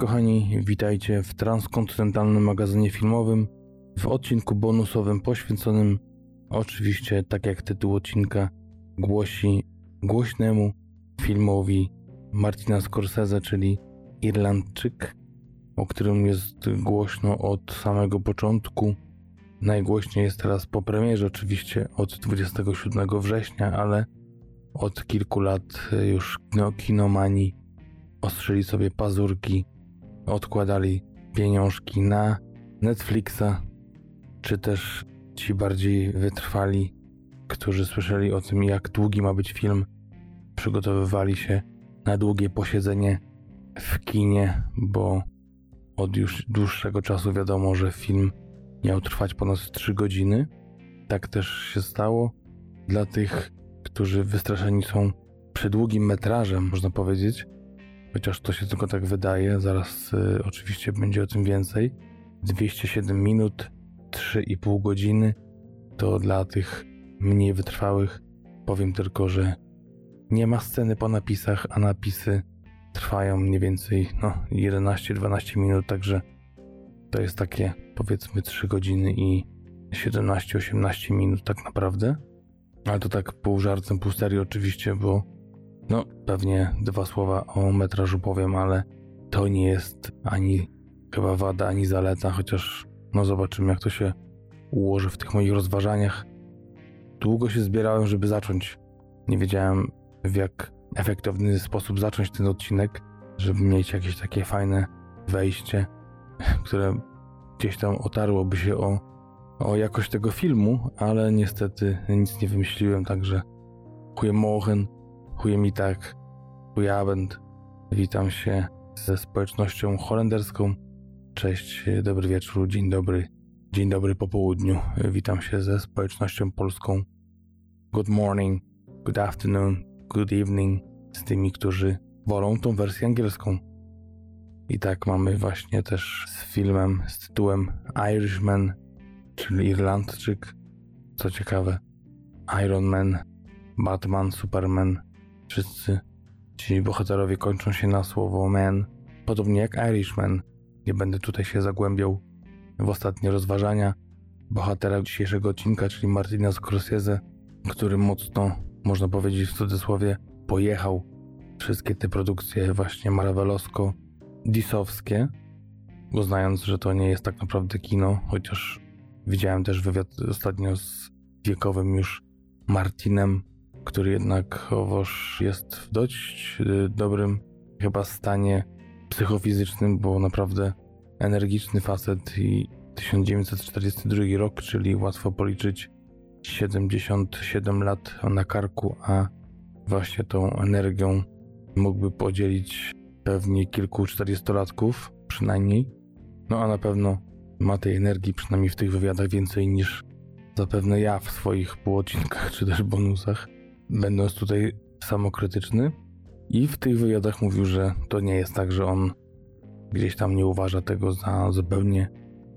Kochani, witajcie w transkontynentalnym magazynie filmowym w odcinku bonusowym poświęconym oczywiście, tak jak tytuł odcinka głosi, głośnemu filmowi Martina Scorsese, czyli Irlandczyk, o którym jest głośno od samego początku. Najgłośniej jest teraz po premierze, oczywiście od 27 września, ale od kilku lat już no, kinomani ostrzyli sobie pazurki, odkładali pieniążki na Netflixa, czy też ci bardziej wytrwali, którzy słyszeli o tym, jak długi ma być film, przygotowywali się na długie posiedzenie w kinie, bo od już dłuższego czasu wiadomo, że film miał trwać ponad 3 godziny. Tak też się stało. Dla tych, którzy wystraszeni są przedługim metrażem, można powiedzieć, chociaż to się tylko tak wydaje, zaraz y, oczywiście będzie o tym więcej. 207 minut, 3,5 godziny to dla tych mniej wytrwałych powiem tylko, że nie ma sceny po napisach, a napisy trwają mniej więcej no, 11-12 minut, także to jest takie powiedzmy 3 godziny i 17-18 minut tak naprawdę. Ale to tak pół żartem, pół serio oczywiście, bo no pewnie dwa słowa o metrażu powiem, ale to nie jest ani chyba wada, ani zaleta, chociaż no zobaczymy jak to się ułoży w tych moich rozważaniach. Długo się zbierałem, żeby zacząć. Nie wiedziałem w jak efektowny sposób zacząć ten odcinek, żeby mieć jakieś takie fajne wejście, które gdzieś tam otarłoby się o, o jakość tego filmu, ale niestety nic nie wymyśliłem, także goedemorgen, tak, goedenavond. Witam się ze społecznością holenderską. Cześć, dobry wieczór, dzień dobry, dzień dobry po południu. Witam się ze społecznością polską. Good morning, good afternoon, good evening z tymi, którzy wolą tą wersję angielską. I tak mamy właśnie też z filmem z tytułem Irishman, czyli Irlandczyk. Co ciekawe, Iron Man, Batman, Superman, wszyscy ci bohaterowie kończą się na słowo man, podobnie jak Irishman. Nie będę tutaj się zagłębiał w ostatnie rozważania bohatera dzisiejszego odcinka, czyli Martina Scorsese, który mocno, można powiedzieć w cudzysłowie, pojechał wszystkie te produkcje właśnie marvelowsko-disowskie, uznając, że to nie jest tak naprawdę kino, chociaż widziałem też wywiad ostatnio z wiekowym już Martinem, który jednak owoż jest w dość y, dobrym chyba stanie psychofizycznym, bo naprawdę energiczny facet i 1942 rok, czyli łatwo policzyć 77 lat na karku, a właśnie tą energią mógłby podzielić pewnie kilku czterdziestolatków przynajmniej. No a na pewno ma tej energii przynajmniej w tych wywiadach więcej niż zapewne ja w swoich półodcinkach czy też bonusach, będąc tutaj samokrytyczny. I w tych wywiadach mówił, że to nie jest tak, że on gdzieś tam nie uważa tego za zupełnie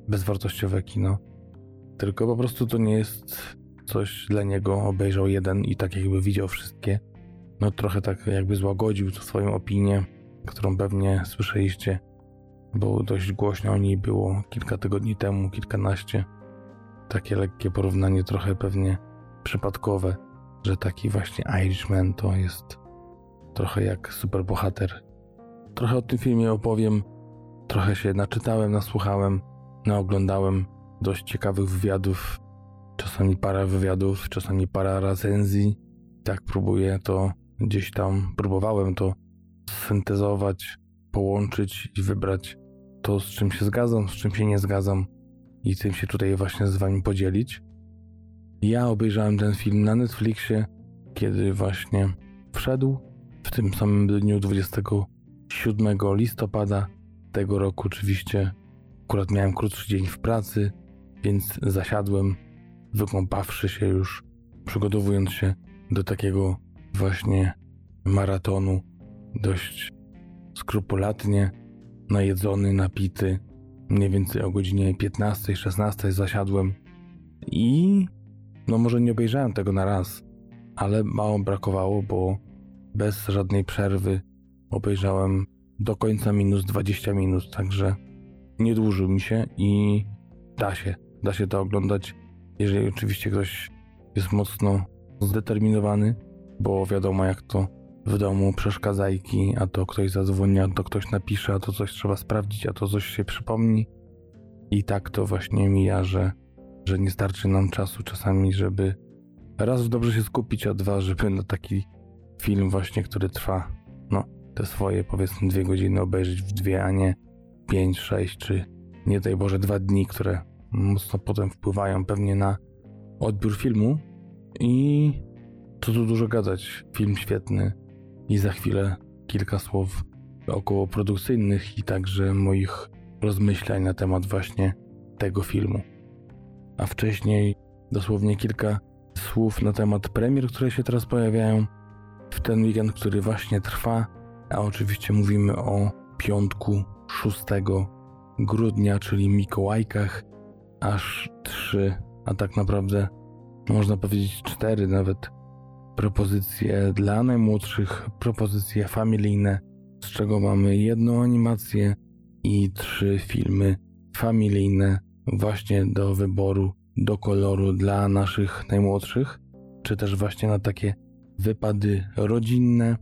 bezwartościowe kino, tylko po prostu to nie jest coś dla niego. Obejrzał jeden i tak jakby widział wszystkie no trochę tak jakby złagodził swoją opinię, którą pewnie słyszeliście, bo dość głośno o niej było kilka tygodni temu, kilkanaście. Takie lekkie porównanie, trochę pewnie przypadkowe, że taki właśnie Irishman to jest trochę jak superbohater. Trochę o tym filmie opowiem, trochę się naczytałem, nasłuchałem, naoglądałem dość ciekawych wywiadów, czasami parę wywiadów, czasami parę recenzji. Tak próbuję to Gdzieś tam próbowałem to syntezować, połączyć i wybrać to, z czym się zgadzam, z czym się nie zgadzam i tym się tutaj właśnie z wami podzielić. Ja obejrzałem ten film na Netflixie, kiedy właśnie wszedł w tym samym dniu 27 listopada tego roku. Oczywiście akurat miałem krótszy dzień w pracy, więc zasiadłem, wykąpawszy się już, przygotowując się do takiego właśnie maratonu dość skrupulatnie, najedzony, napity. Mniej więcej o godzinie 15-16 zasiadłem i no może nie obejrzałem tego na raz, ale mało brakowało, bo bez żadnej przerwy obejrzałem do końca minus 20 minut, także nie dłużył mi się i da się, da się to oglądać, jeżeli oczywiście ktoś jest mocno zdeterminowany, bo wiadomo jak to w domu przeszkadzajki, a to ktoś zadzwoni, a to ktoś napisze, a to coś trzeba sprawdzić, a to coś się przypomni. I tak to właśnie mija, że, że nie starczy nam czasu czasami, żeby raz dobrze się skupić, a dwa, żeby na taki film właśnie, który trwa, no, te swoje powiedzmy dwie godziny obejrzeć w dwie, a nie pięć, sześć, czy nie daj Boże dwa dni, które mocno potem wpływają pewnie na odbiór filmu. I co tu dużo gadać, film świetny i za chwilę kilka słów około produkcyjnych i także moich rozmyślań na temat właśnie tego filmu. A wcześniej dosłownie kilka słów na temat premier, które się teraz pojawiają w ten weekend, który właśnie trwa, a oczywiście mówimy o piątku 6 grudnia, czyli Mikołajkach, aż trzy, a tak naprawdę można powiedzieć cztery nawet propozycje dla najmłodszych, propozycje familijne, z czego mamy jedną animację i trzy filmy familijne właśnie do wyboru, do koloru dla naszych najmłodszych, czy też właśnie na takie wypady rodzinne.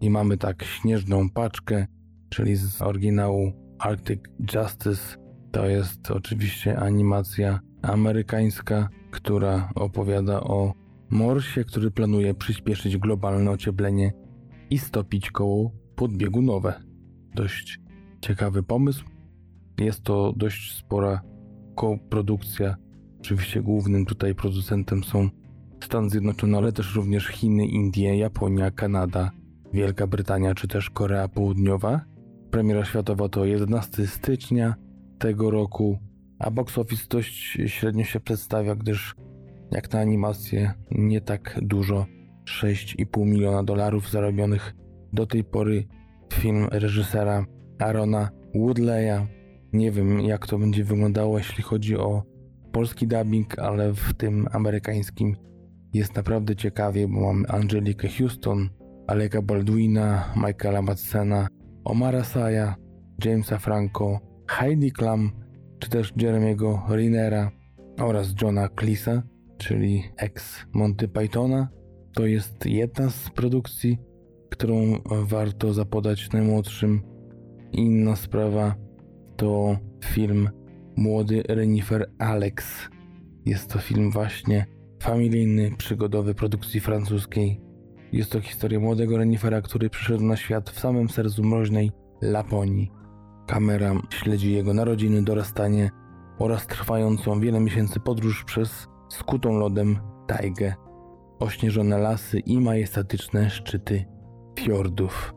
I mamy tak śnieżną paczkę, czyli z oryginału Arctic Justice. To jest oczywiście animacja amerykańska, która opowiada o Morsie, który planuje przyspieszyć globalne ocieplenie i stopić koło podbiegunowe. Dość ciekawy pomysł. Jest to dość spora koprodukcja. Oczywiście głównym tutaj producentem są Stany Zjednoczone, ale też również Chiny, Indie, Japonia, Kanada, Wielka Brytania czy też Korea Południowa. Premiera światowa to 11 stycznia tego roku, a box office dość średnio się przedstawia, gdyż jak na animację nie tak dużo 6,5 miliona dolarów zarobionych do tej pory film reżysera Arona Woodleya. Nie wiem jak to będzie wyglądało jeśli chodzi o polski dubbing, ale w tym amerykańskim jest naprawdę ciekawie, bo mamy Angelikę Houston, Aleka Baldwina, Michaela Madsena, Omara Saya, Jamesa Franco, Heidi Klum, czy też Jeremiego Rinera oraz Johna Cleesa czyli ex Monty Pythona. To jest jedna z produkcji, którą warto zapodać najmłodszym. Inna sprawa to film Młody Renifer Alex. Jest to film właśnie familijny, przygodowy produkcji francuskiej. Jest to historia młodego renifera, który przyszedł na świat w samym sercu mroźnej Laponii. Kamera śledzi jego narodziny, dorastanie oraz trwającą wiele miesięcy podróż przez skutą lodem tajgę, ośnieżone lasy i majestatyczne szczyty fiordów.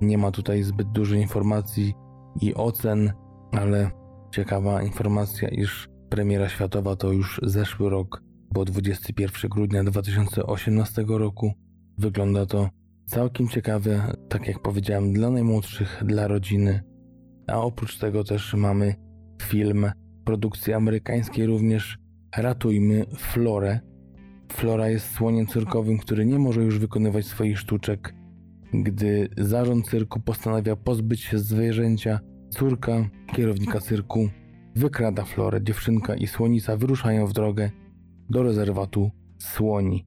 Nie ma tutaj zbyt dużo informacji i ocen, ale ciekawa informacja, iż premiera światowa to już zeszły rok, bo 21 grudnia 2018 roku. Wygląda to całkiem ciekawe, tak jak powiedziałem, dla najmłodszych, dla rodziny. A oprócz tego też mamy film produkcji amerykańskiej również Ratujmy Florę. Flora jest słoniem cyrkowym, który nie może już wykonywać swoich sztuczek. Gdy zarząd cyrku postanawia pozbyć się zwierzęcia, córka kierownika cyrku wykrada Florę. Dziewczynka i słonica wyruszają w drogę do rezerwatu słoni.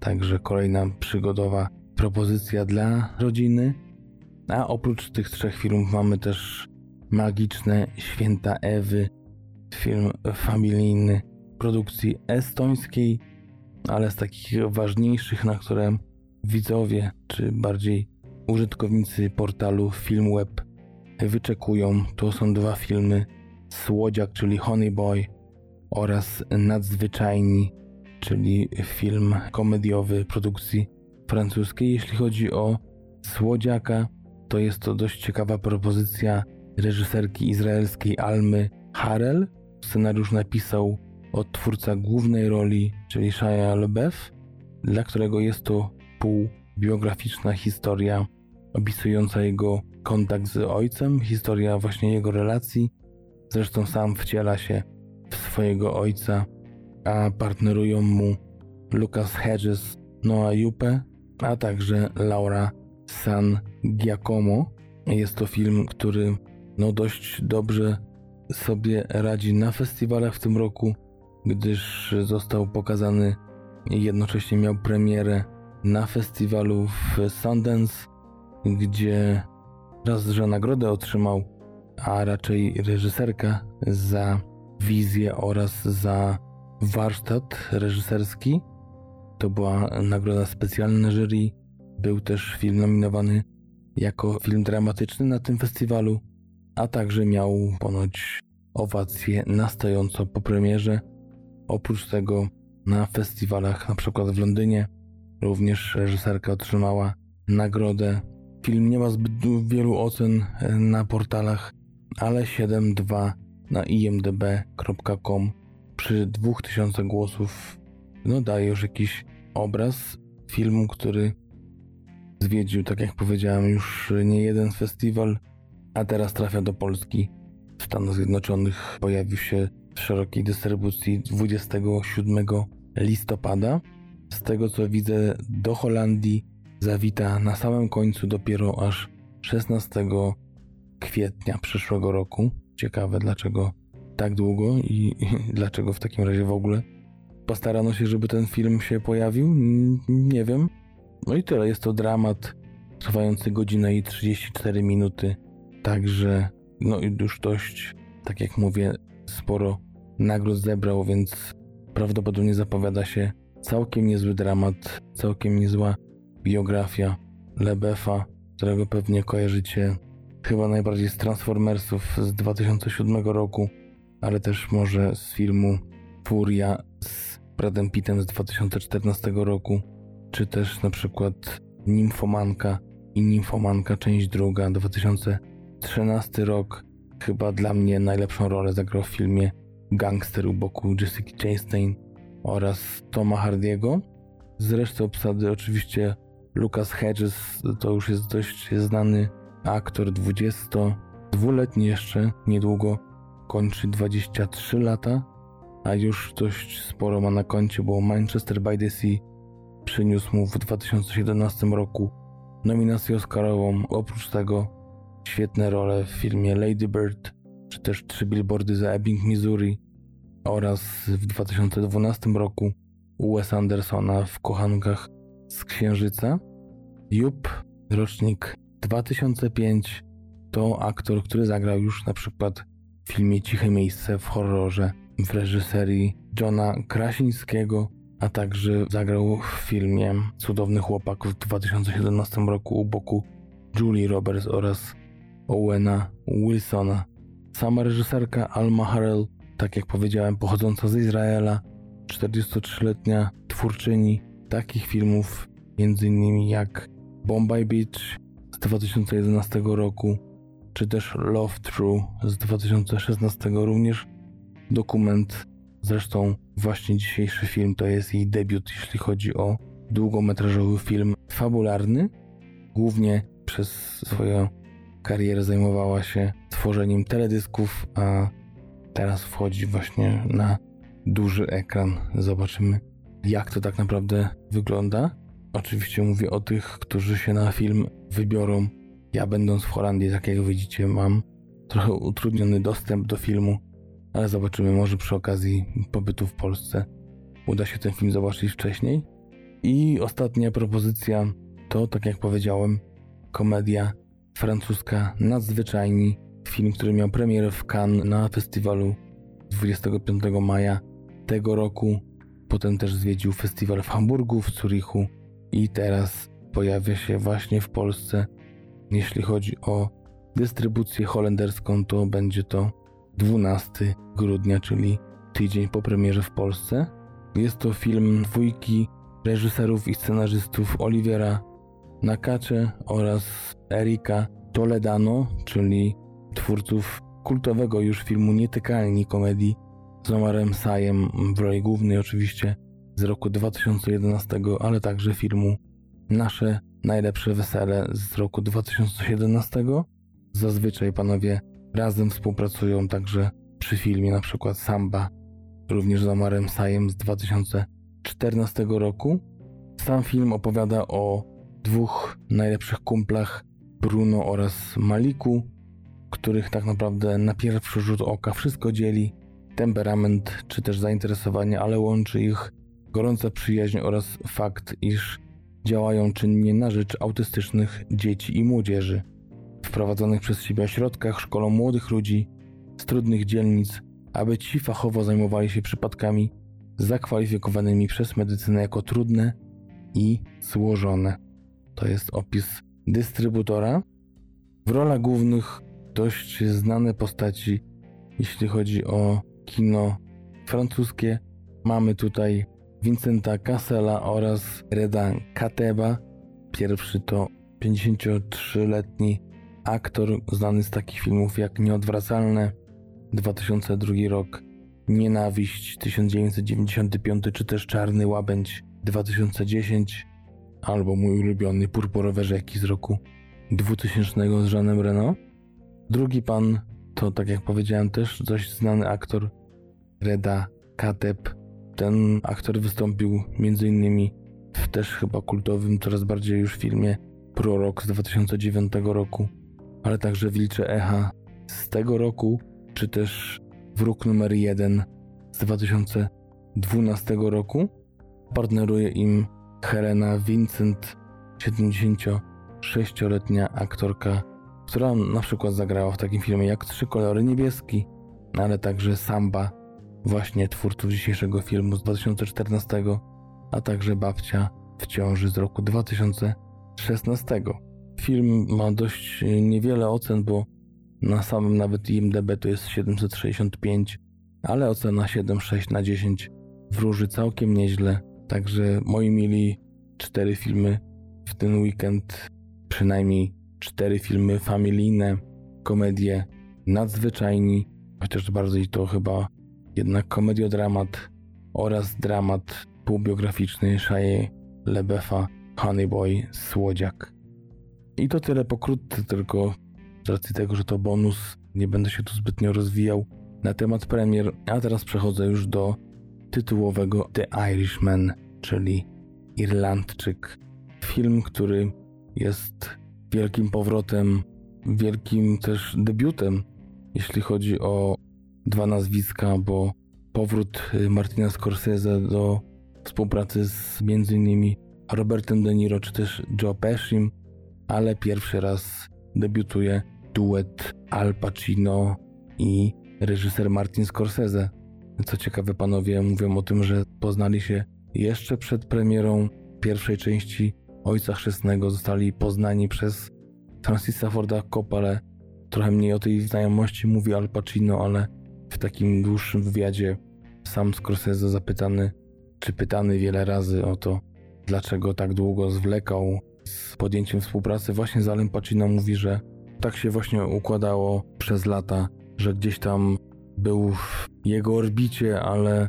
Także kolejna przygodowa propozycja dla rodziny. A oprócz tych trzech filmów mamy też magiczne Święta Ewy, film familijny produkcji estońskiej, ale z takich ważniejszych, na które widzowie, czy bardziej użytkownicy portalu Filmweb wyczekują, to są dwa filmy Słodziak, czyli Honey Boy oraz Nadzwyczajni, czyli film komediowy produkcji francuskiej. Jeśli chodzi o Słodziaka, to jest to dość ciekawa propozycja reżyserki izraelskiej Almy Harel. Scenariusz napisał odtwórca głównej roli, czyli Shia LaBeouf, dla którego jest to półbiograficzna historia opisująca jego kontakt z ojcem, historia właśnie jego relacji. Zresztą sam wciela się w swojego ojca, a partnerują mu Lucas Hedges, Noah Jupe, a także Laura San Giacomo. Jest to film, który no dość dobrze sobie radzi na festiwalach w tym roku, gdyż został pokazany i jednocześnie miał premierę na festiwalu w Sundance, gdzie raz, że nagrodę otrzymał, a raczej reżyserka za wizję oraz za warsztat reżyserski. To była nagroda specjalna jury. Był też film nominowany jako film dramatyczny na tym festiwalu, a także miał ponoć owację na stojąco po premierze. Oprócz tego na festiwalach, na przykład w Londynie, również reżyserka otrzymała nagrodę. Film nie ma zbyt wielu ocen e, na portalach, ale 7.2 na imdb.com przy 2000 głosów no daje już jakiś obraz filmu, który zwiedził, tak jak powiedziałem, już nie jeden festiwal, a teraz trafia do Polski. W Stanach Zjednoczonych pojawił się w szerokiej dystrybucji 27 listopada. Z tego co widzę, do Holandii zawita na samym końcu dopiero aż 16 kwietnia przyszłego roku. Ciekawe dlaczego tak długo i, dlaczego w takim razie w ogóle postarano się, żeby ten film się pojawił. Nie wiem. No i tyle. Jest to dramat trwający godzinę i 34 minuty. Także no i już dość, tak jak mówię, sporo nagród zebrał, więc prawdopodobnie zapowiada się całkiem niezły dramat, całkiem niezła biografia Lebefa, którego pewnie kojarzycie chyba najbardziej z Transformersów z 2007 roku, ale też może z filmu Furia z Bradem Pittem z 2014 roku, czy też na przykład Nimfomanka i Nimfomanka część druga 2013 rok. Chyba dla mnie najlepszą rolę zagrał w filmie Gangster u boku Jessica Chastain oraz Toma Hardiego. Z reszty obsady oczywiście Lucas Hedges to już jest dość znany aktor 22-letni jeszcze, niedługo kończy 23 lata, a już dość sporo ma na koncie, bo Manchester by the Sea przyniósł mu w 2017 roku nominację Oscarową. Oprócz tego świetne role w filmie Lady Bird, czy też Trzy Billboardy za Ebbing, Missouri oraz w 2012 roku Wes Andersona w Kochankach z Księżyca. Jup, rocznik 2005, to aktor, który zagrał już na przykład w filmie Ciche Miejsce w horrorze w reżyserii Johna Krasińskiego, a także zagrał w filmie Cudowny Chłopak w 2017 roku u boku Julie Roberts oraz Owena Wilsona. Sama reżyserka Alma Harrell, tak jak powiedziałem, pochodząca z Izraela, 43-letnia twórczyni takich filmów, m.in. jak Bombay Beach z 2011 roku, czy też Love True z 2016 również dokument. Zresztą właśnie dzisiejszy film to jest jej debiut, jeśli chodzi o długometrażowy film fabularny. Głównie przez swoją karierę zajmowała się tworzeniem teledysków, a teraz wchodzi właśnie na duży ekran. Zobaczymy, jak to tak naprawdę wygląda. Oczywiście mówię o tych, którzy się na film wybiorą. Ja, będąc w Holandii, tak jak widzicie, mam trochę utrudniony dostęp do filmu, ale zobaczymy, może przy okazji pobytu w Polsce uda się ten film zobaczyć wcześniej. I ostatnia propozycja to, tak jak powiedziałem, komedia francuska Nadzwyczajni. Film, który miał premierę w Cannes na festiwalu 25 maja tego roku. Potem też zwiedził festiwal w Hamburgu, w Zurichu i teraz pojawia się właśnie w Polsce. Jeśli chodzi o dystrybucję holenderską, to będzie to 12 grudnia, czyli tydzień po premierze w Polsce. Jest to film dwójki reżyserów i scenarzystów Olivera Nakacze oraz Erika Toledano, czyli twórców kultowego już filmu Nietykalni komedii z Omarem Sajem w roli głównej oczywiście z roku 2011, ale także filmu Nasze najlepsze wesele z roku 2017. Zazwyczaj panowie razem współpracują także przy filmie na przykład Samba, również z Omarem Sajem z 2014 roku. Sam film opowiada o dwóch najlepszych kumplach Bruno oraz Maliku, których tak naprawdę na pierwszy rzut oka wszystko dzieli, temperament czy też zainteresowanie, ale łączy ich gorąca przyjaźń oraz fakt, iż działają czynnie na rzecz autystycznych dzieci i młodzieży. W prowadzonych przez siebie ośrodkach szkolą młodych ludzi z trudnych dzielnic, aby ci fachowo zajmowali się przypadkami zakwalifikowanymi przez medycynę jako trudne i złożone. To jest opis dystrybutora. W rolach głównych dość znane postaci, jeśli chodzi o kino francuskie. Mamy tutaj Vincenta Cassela oraz Reda Kateba. Pierwszy to 53-letni aktor znany z takich filmów jak Nieodwracalne 2002 rok, Nienawiść 1995 czy też Czarny Łabędź 2010 albo mój ulubiony Purpurowe Rzeki z roku 2000 z Jeanem Reno. Drugi pan to, tak jak powiedziałem, też dość znany aktor Reda Kateb. Ten aktor wystąpił m.in. w też chyba kultowym, coraz bardziej już filmie Prorok z 2009 roku, ale także Wilcze Echa z tego roku, czy też Wróg numer 1 z 2012 roku. Partneruje im Helena Vincent, 76-letnia aktorka, która na przykład zagrała w takim filmie jak Trzy kolory niebieski, ale także Samba, właśnie twórców dzisiejszego filmu z 2014, a także Babcia w ciąży z roku 2016. Film ma dość niewiele ocen, bo na samym nawet IMDB to jest 765, ale ocena 7,6 na 10 wróży całkiem nieźle. Także moi mili, cztery filmy w ten weekend, przynajmniej cztery filmy familijne, komedie, nadzwyczajni, chociaż bardziej to chyba jednak komediodramat oraz dramat półbiograficzny Shia Lebefa Honey Boy Słodziak. I to tyle pokrótce, tylko z racji tego, że to bonus, nie będę się tu zbytnio rozwijał na temat premier, a teraz przechodzę już do tytułowego The Irishman, czyli Irlandczyk. Film, który jest wielkim powrotem, wielkim też debiutem, jeśli chodzi o dwa nazwiska, bo powrót y, Martina Scorsese do współpracy z m.in. Robertem De Niro czy też Joe Pesci, ale pierwszy raz debiutuje duet Al Pacino i reżyser Martin Scorsese. Co ciekawe, panowie mówią o tym, że poznali się jeszcze przed premierą pierwszej części Ojca Chrzestnego. Zostali poznani przez Francisa Forda Coppole. Trochę mniej o tej znajomości mówi Al Pacino, ale w takim dłuższym wywiadzie sam Scorsese zapytany, czy pytany wiele razy o to, dlaczego tak długo zwlekał z podjęciem współpracy właśnie z Alem Pacino, mówi, że tak się właśnie układało przez lata, że gdzieś tam był w jego orbicie, ale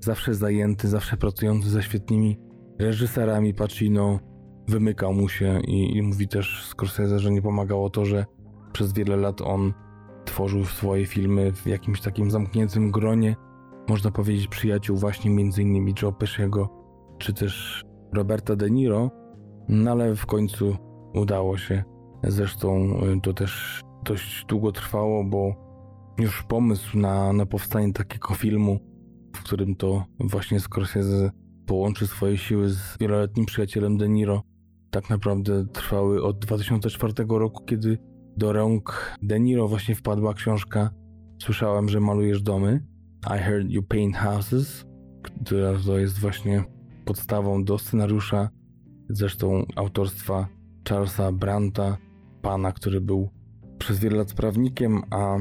zawsze zajęty, zawsze pracujący ze świetnymi reżyserami. Pacino, wymykał mu się i, i mówi też Scorsese, że nie pomagało to, że przez wiele lat on tworzył swoje filmy w jakimś takim zamkniętym gronie, można powiedzieć przyjaciół właśnie innymi Joe Pesciego, czy też Roberta De Niro, no ale w końcu udało się. Zresztą y, to też dość długo trwało, bo już pomysł na, na powstanie takiego filmu, w którym to właśnie Scorsese połączy swoje siły z wieloletnim przyjacielem De Niro, tak naprawdę trwały od 2004 roku, kiedy do rąk De Niro właśnie wpadła książka Słyszałem, że malujesz domy. I heard you paint houses, która to jest właśnie podstawą do scenariusza, zresztą autorstwa Charlesa Branta, pana, który był przez wiele lat prawnikiem, a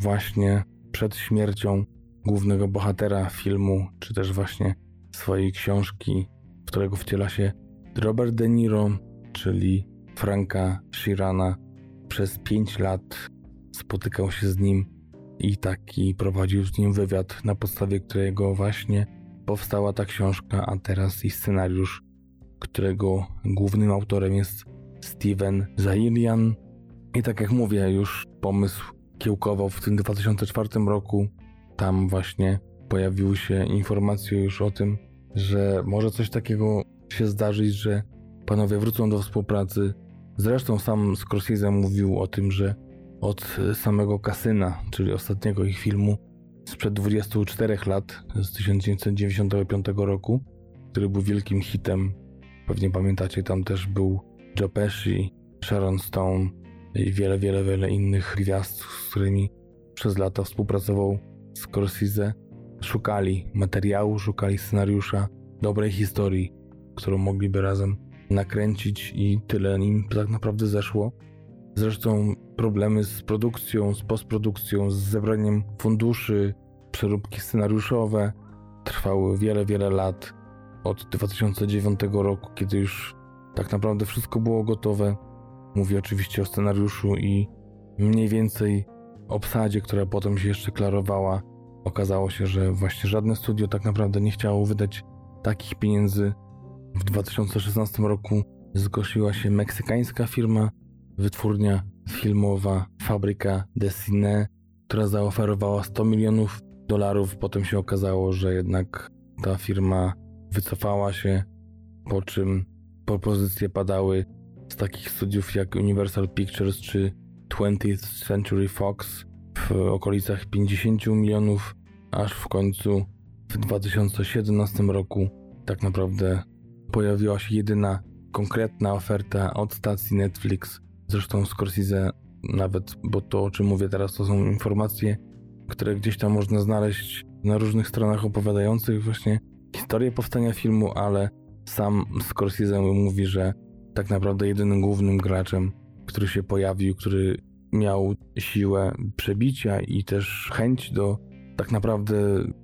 właśnie przed śmiercią głównego bohatera filmu, czy też właśnie swojej książki, w którego wciela się Robert De Niro, czyli Franka Shirana, przez 5 lat spotykał się z nim i taki prowadził z nim wywiad, na podstawie którego właśnie powstała ta książka, a teraz i scenariusz, którego głównym autorem jest Steven Zailian. I tak jak mówię, już pomysł kiełkował w tym 2004 roku. Tam właśnie pojawiły się informacje już o tym, że może coś takiego się zdarzyć, że panowie wrócą do współpracy Zresztą sam Scorsese mówił o tym, że od samego Kasyna, czyli ostatniego ich filmu sprzed 24 lat, z 1995 roku, który był wielkim hitem. Pewnie pamiętacie, tam też był Joe Pesci, Sharon Stone i wiele, wiele, wiele innych gwiazd, z którymi przez lata współpracował Scorsese. Szukali materiału, szukali scenariusza, dobrej historii, którą mogliby razem nakręcić i tyle nim tak naprawdę zeszło. Zresztą problemy z produkcją, z postprodukcją, z zebraniem funduszy, przeróbki scenariuszowe trwały wiele, wiele lat. Od 2009 roku, kiedy już tak naprawdę wszystko było gotowe. Mówię oczywiście o scenariuszu i mniej więcej obsadzie, która potem się jeszcze klarowała. Okazało się, że właśnie żadne studio tak naprawdę nie chciało wydać takich pieniędzy. W 2016 roku zgłosiła się meksykańska firma, wytwórnia filmowa Fabryka de Cine, która zaoferowała 100 milionów dolarów. Potem się okazało, że jednak ta firma wycofała się, po czym propozycje padały z takich studiów jak Universal Pictures czy 20th Century Fox w okolicach 50 milionów, aż w końcu w 2017 roku tak naprawdę pojawiła się jedyna konkretna oferta od stacji Netflix. Zresztą Scorsese nawet, bo to o czym mówię teraz to są informacje, które gdzieś tam można znaleźć na różnych stronach opowiadających właśnie historię powstania filmu, ale sam Scorsese mówi, że tak naprawdę jedynym głównym graczem, który się pojawił, który miał siłę przebicia i też chęć do tak naprawdę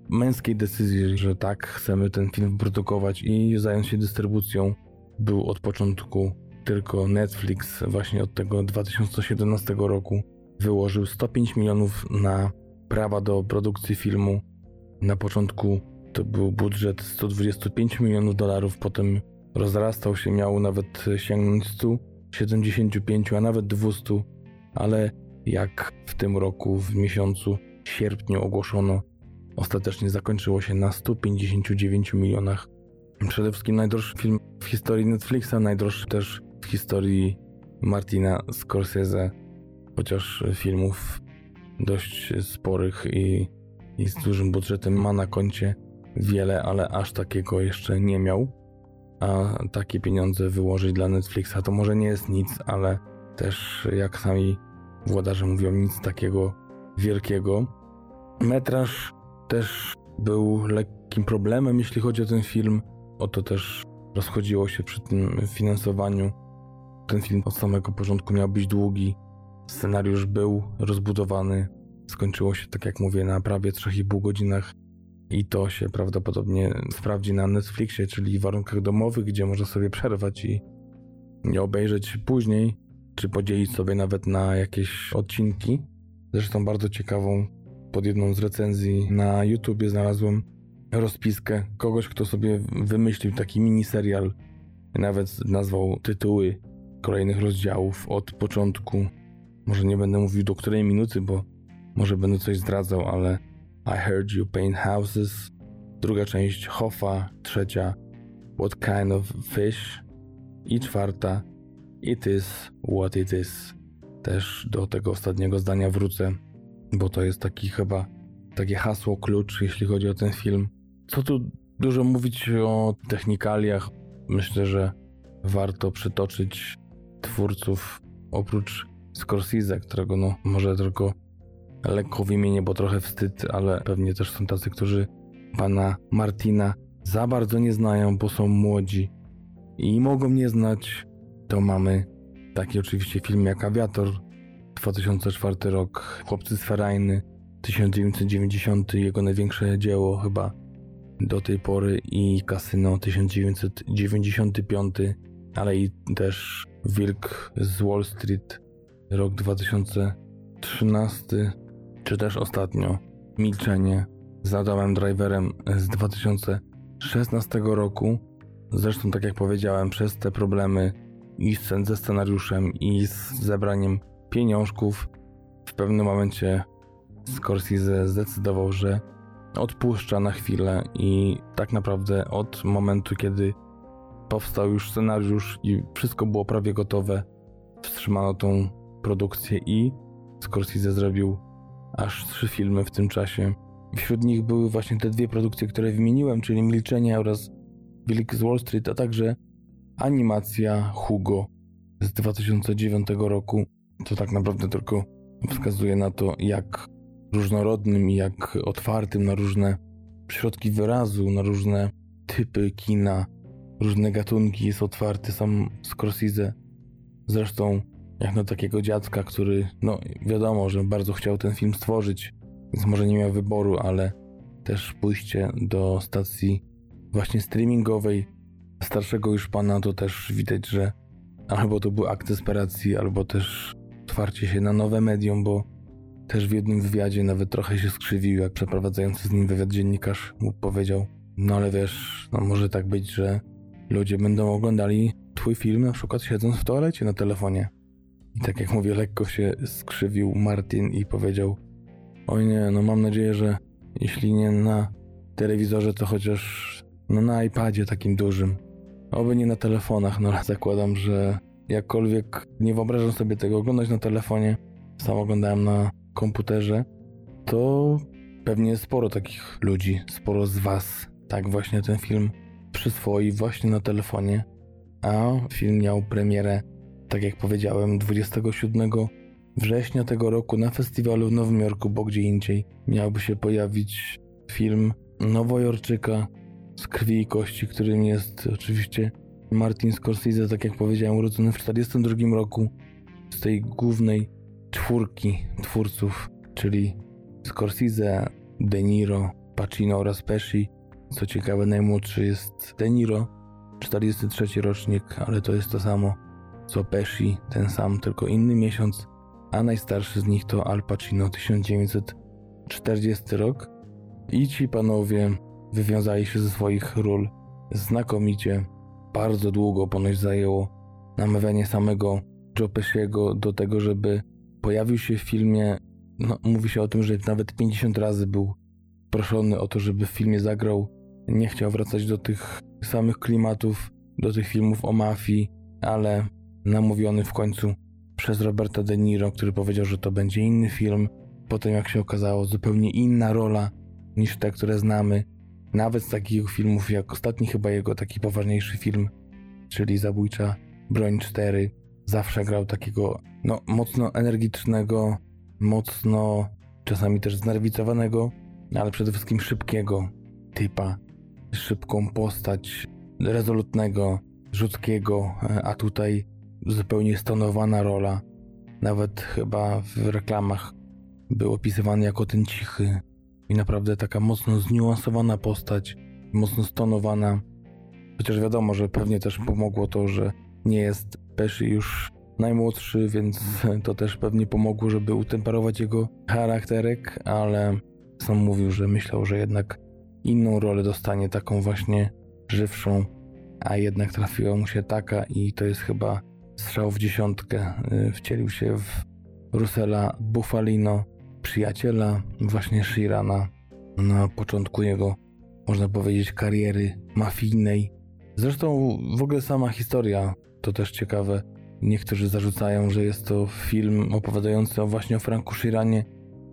męskiej decyzji, że tak, chcemy ten film produkować i zająć się dystrybucją, był od początku tylko Netflix, właśnie od tego 2017 roku. Wyłożył 105 milionów na prawa do produkcji filmu. Na początku to był budżet 125 milionów dolarów, potem rozrastał się, miał nawet sięgnąć 175, a nawet 200, ale jak w tym roku, w miesiącu sierpniu ogłoszono, ostatecznie zakończyło się na 159 milionach. Przede wszystkim najdroższy film w historii Netflixa, najdroższy też w historii Martina Scorsese, chociaż filmów dość sporych i, i z dużym budżetem ma na koncie wiele, ale aż takiego jeszcze nie miał. A takie pieniądze wyłożyć dla Netflixa to może nie jest nic, ale też jak sami włodarze mówią, nic takiego wielkiego. Metraż też był lekkim problemem, jeśli chodzi o ten film. O to też rozchodziło się przy tym finansowaniu. Ten film od samego początku miał być długi. Scenariusz był rozbudowany. Skończyło się, tak jak mówię, na prawie 3,5 godzinach i to się prawdopodobnie sprawdzi na Netflixie, czyli w warunkach domowych, gdzie można sobie przerwać i nie obejrzeć później, czy podzielić sobie nawet na jakieś odcinki. Zresztą bardzo ciekawą pod jedną z recenzji na YouTubie znalazłem rozpiskę kogoś, kto sobie wymyślił taki miniserial, nawet nazwał tytuły kolejnych rozdziałów od początku. Może nie będę mówił do której minuty, bo może będę coś zdradzał, ale i Heard You Paint Houses, druga część Hoffa, trzecia What Kind of Fish? I czwarta It Is What It Is. Też do tego ostatniego zdania wrócę, bo to jest taki chyba takie hasło klucz, jeśli chodzi o ten film. Co tu dużo mówić o technikaliach? Myślę, że warto przytoczyć twórców oprócz Scorsese, którego no może tylko lekko wymienię, bo trochę wstyd, ale pewnie też są tacy, którzy pana Martina za bardzo nie znają, bo są młodzi i mogą nie znać. To mamy taki oczywiście film jak Aviator, 2004 rok, Chłopcy z Ferajny, 1990, jego największe dzieło chyba do tej pory i Kasyno 1995, ale i też Wilk z Wall Street, rok 2013, czy też ostatnio Milczenie z Adamem Driverem z 2016 roku. Zresztą, tak jak powiedziałem, przez te problemy i ze scenariuszem, i z zebraniem pieniążków, w pewnym momencie Scorsese zdecydował, że odpuszcza na chwilę i tak naprawdę od momentu, kiedy powstał już scenariusz i wszystko było prawie gotowe, wstrzymano tą produkcję i Scorsese zrobił aż trzy filmy w tym czasie. Wśród nich były właśnie te dwie produkcje, które wymieniłem, czyli Milczenie oraz Wilk z Wall Street, a także animacja Hugo z 2009 roku. To tak naprawdę tylko wskazuje na to, jak różnorodnym i jak otwartym na różne środki wyrazu, na różne typy kina, różne gatunki jest otwarty sam Scorsese. Zresztą jak na takiego dziadka, który, no wiadomo, że bardzo chciał ten film stworzyć, więc może nie miał wyboru, ale też pójście do stacji właśnie streamingowej starszego już pana, to też widać, że albo to był akt desperacji, albo też otwarcie się na nowe medium, bo też w jednym wywiadzie nawet trochę się skrzywił, jak przeprowadzający z nim wywiad dziennikarz mu powiedział, no ale wiesz, no może tak być, że ludzie będą oglądali twój film na przykład siedząc w toalecie na telefonie. I tak jak mówię, lekko się skrzywił Martin i powiedział, oj nie, no mam nadzieję, że jeśli nie na telewizorze, to chociaż no na iPadzie takim dużym. Oby nie na telefonach, no zakładam, że jakkolwiek nie wyobrażam sobie tego oglądać na telefonie, sam oglądałem na komputerze, to pewnie sporo takich ludzi, sporo z Was tak właśnie ten film przyswoi właśnie na telefonie, a film miał premierę, tak jak powiedziałem, 27 września tego roku na festiwalu w Nowym Jorku, bo gdzie indziej miałby się pojawić film Nowojorczyka z krwi i kości, którym jest oczywiście Martin Scorsese, tak jak powiedziałem, urodzony w 1942 roku z tej głównej czwórki twórców, czyli Scorsese, De Niro, Pacino oraz Pesci. Co ciekawe, najmłodszy jest De Niro, 43 rocznik, ale to jest to samo co Pesci, ten sam, tylko inny miesiąc, a najstarszy z nich to Al Pacino, 1940 rok. I ci panowie wywiązali się ze swoich ról znakomicie. Bardzo długo ponoć zajęło namawianie samego Joe Pesciego do tego, żeby pojawił się w filmie. No, mówi się o tym, że nawet 50 razy był proszony o to, żeby w filmie zagrał. Nie chciał wracać do tych samych klimatów, do tych filmów o mafii, ale namówiony w końcu przez Roberta De Niro, który powiedział, że to będzie inny film. Potem, jak się okazało, zupełnie inna rola niż te, które znamy. Nawet z takich filmów jak ostatni chyba jego taki poważniejszy film, czyli Zabójcza Broń 4, zawsze grał takiego no, mocno energicznego, mocno czasami też znerwicowanego, ale przede wszystkim szybkiego typa. Szybką postać, rezolutnego, rzutkiego, a tutaj zupełnie stonowana rola. Nawet chyba w reklamach był opisywany jako ten cichy i naprawdę taka mocno zniuansowana postać, mocno stonowana. Chociaż wiadomo, że pewnie też pomogło to, że nie jest Pesci już najmłodszy, więc to też pewnie pomogło, żeby utemperować jego charakterek, ale sam mówił, że myślał, że jednak inną rolę dostanie, taką właśnie żywszą, a jednak trafiła mu się taka i to jest chyba strzał w dziesiątkę. Y, wcielił się w Russella Buffalino, przyjaciela właśnie Shirana na początku jego, można powiedzieć, kariery mafijnej. Zresztą w ogóle sama historia to też ciekawe. Niektórzy zarzucają, że jest to film opowiadający właśnie o Franku Shiranie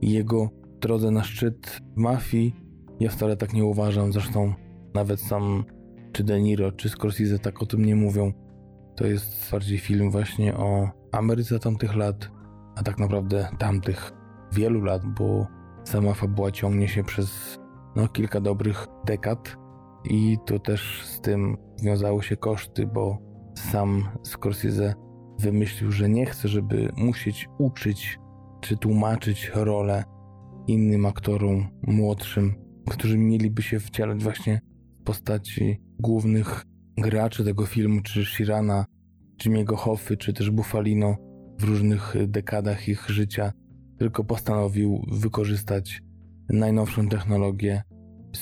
i jego drodze na szczyt mafii. Ja wcale tak nie uważam, zresztą nawet sam czy De Niro, czy Scorsese tak o tym nie mówią. To jest bardziej film właśnie o Ameryce tamtych lat, a tak naprawdę tamtych wielu lat, bo sama fabuła ciągnie się przez no, kilka dobrych dekad i to też z tym wiązały się koszty, bo sam Scorsese wymyślił, że nie chce, żeby musieć uczyć czy tłumaczyć rolę innym aktorom młodszym, którzy mieliby się wcielać właśnie w postaci głównych graczy tego filmu, czy Shirana, Jimmy'ego Hoffy, czy też Buffalino w różnych dekadach ich życia, tylko postanowił wykorzystać najnowszą technologię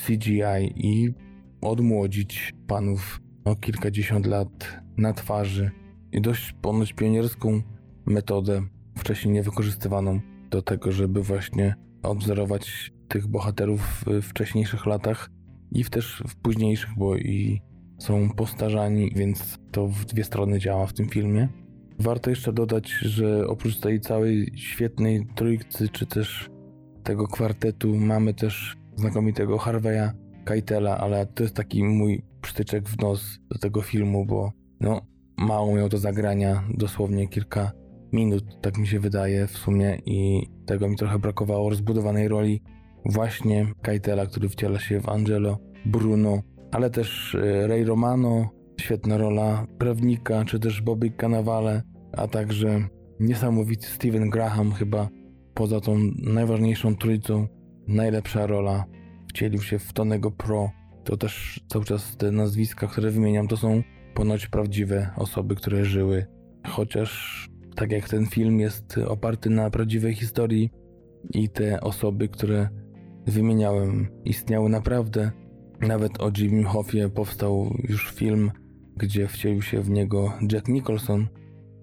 CGI i odmłodzić panów o kilkadziesiąt lat na twarzy i dość ponoć pionierską metodę, wcześniej niewykorzystywaną do tego, żeby właśnie odwzorować tych bohaterów w wcześniejszych latach i w też w późniejszych, bo i są postarzani, więc to w dwie strony działa w tym filmie. Warto jeszcze dodać, że oprócz tej całej świetnej trójcy, czy też tego kwartetu, mamy też znakomitego Harveya Keitela, ale to jest taki mój przytyczek w nos do tego filmu, bo no, mało miał do zagrania, dosłownie kilka minut, tak mi się wydaje w sumie i tego mi trochę brakowało, rozbudowanej roli właśnie Keitela, który wciela się w Angelo, Bruno, ale też e, Ray Romano, świetna rola prawnika, czy też Bobby Cannavale, a także niesamowity Steven Graham chyba poza tą najważniejszą trójcą, najlepsza rola wcielił się w Tonego Pro. To też cały czas te nazwiska, które wymieniam, to są ponoć prawdziwe osoby, które żyły. Chociaż tak jak ten film jest oparty na prawdziwej historii i te osoby, które wymieniałem, istniały naprawdę. Nawet o Jimmy Hoffie powstał już film, gdzie wcielił się w niego Jack Nicholson.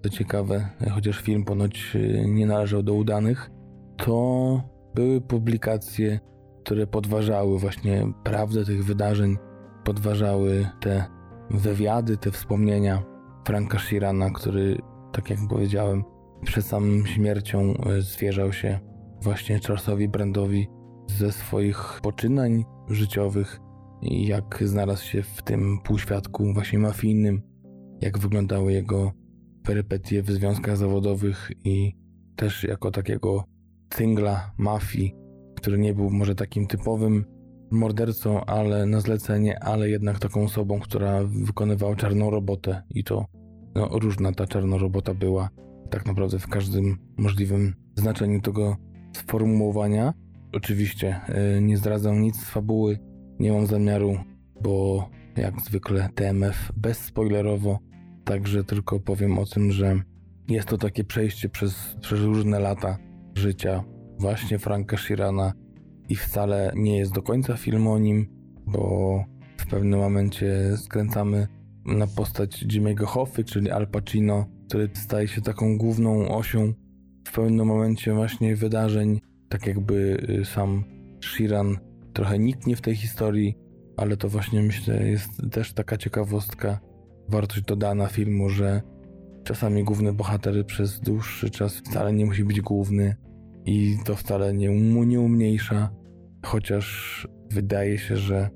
To ciekawe, chociaż film ponoć nie należał do udanych, to były publikacje, które podważały właśnie prawdę tych wydarzeń, podważały te wywiady, te wspomnienia Franka Shirana, który, tak jak powiedziałem, przed samą śmiercią e, zwierzał się właśnie Charlesowi Brandowi ze swoich poczynań życiowych jak znalazł się w tym półświadku właśnie mafijnym, jak wyglądały jego perypetie w związkach zawodowych i też jako takiego tyngla mafii, który nie był może takim typowym mordercą, ale na zlecenie, ale jednak taką osobą, która wykonywała czarną robotę i to no, różna ta czarna robota była tak naprawdę w każdym możliwym znaczeniu tego sformułowania. Oczywiście yy, nie zdradzam nic z fabuły, nie mam zamiaru, bo jak zwykle TMF bezspoilerowo, także tylko powiem o tym, że jest to takie przejście przez, przez różne lata życia właśnie Franka Shirana i wcale nie jest do końca film o nim, bo w pewnym momencie skręcamy na postać Jimmy'ego Hoffy, czyli Al Pacino, który staje się taką główną osią w pewnym momencie właśnie wydarzeń, tak jakby y, sam Shiran trochę niknie w tej historii, ale to właśnie myślę jest też taka ciekawostka, wartość dodana filmu, że czasami główny bohater przez dłuższy czas wcale nie musi być główny i to wcale nie, mu nie umniejsza Chociaż wydaje się, że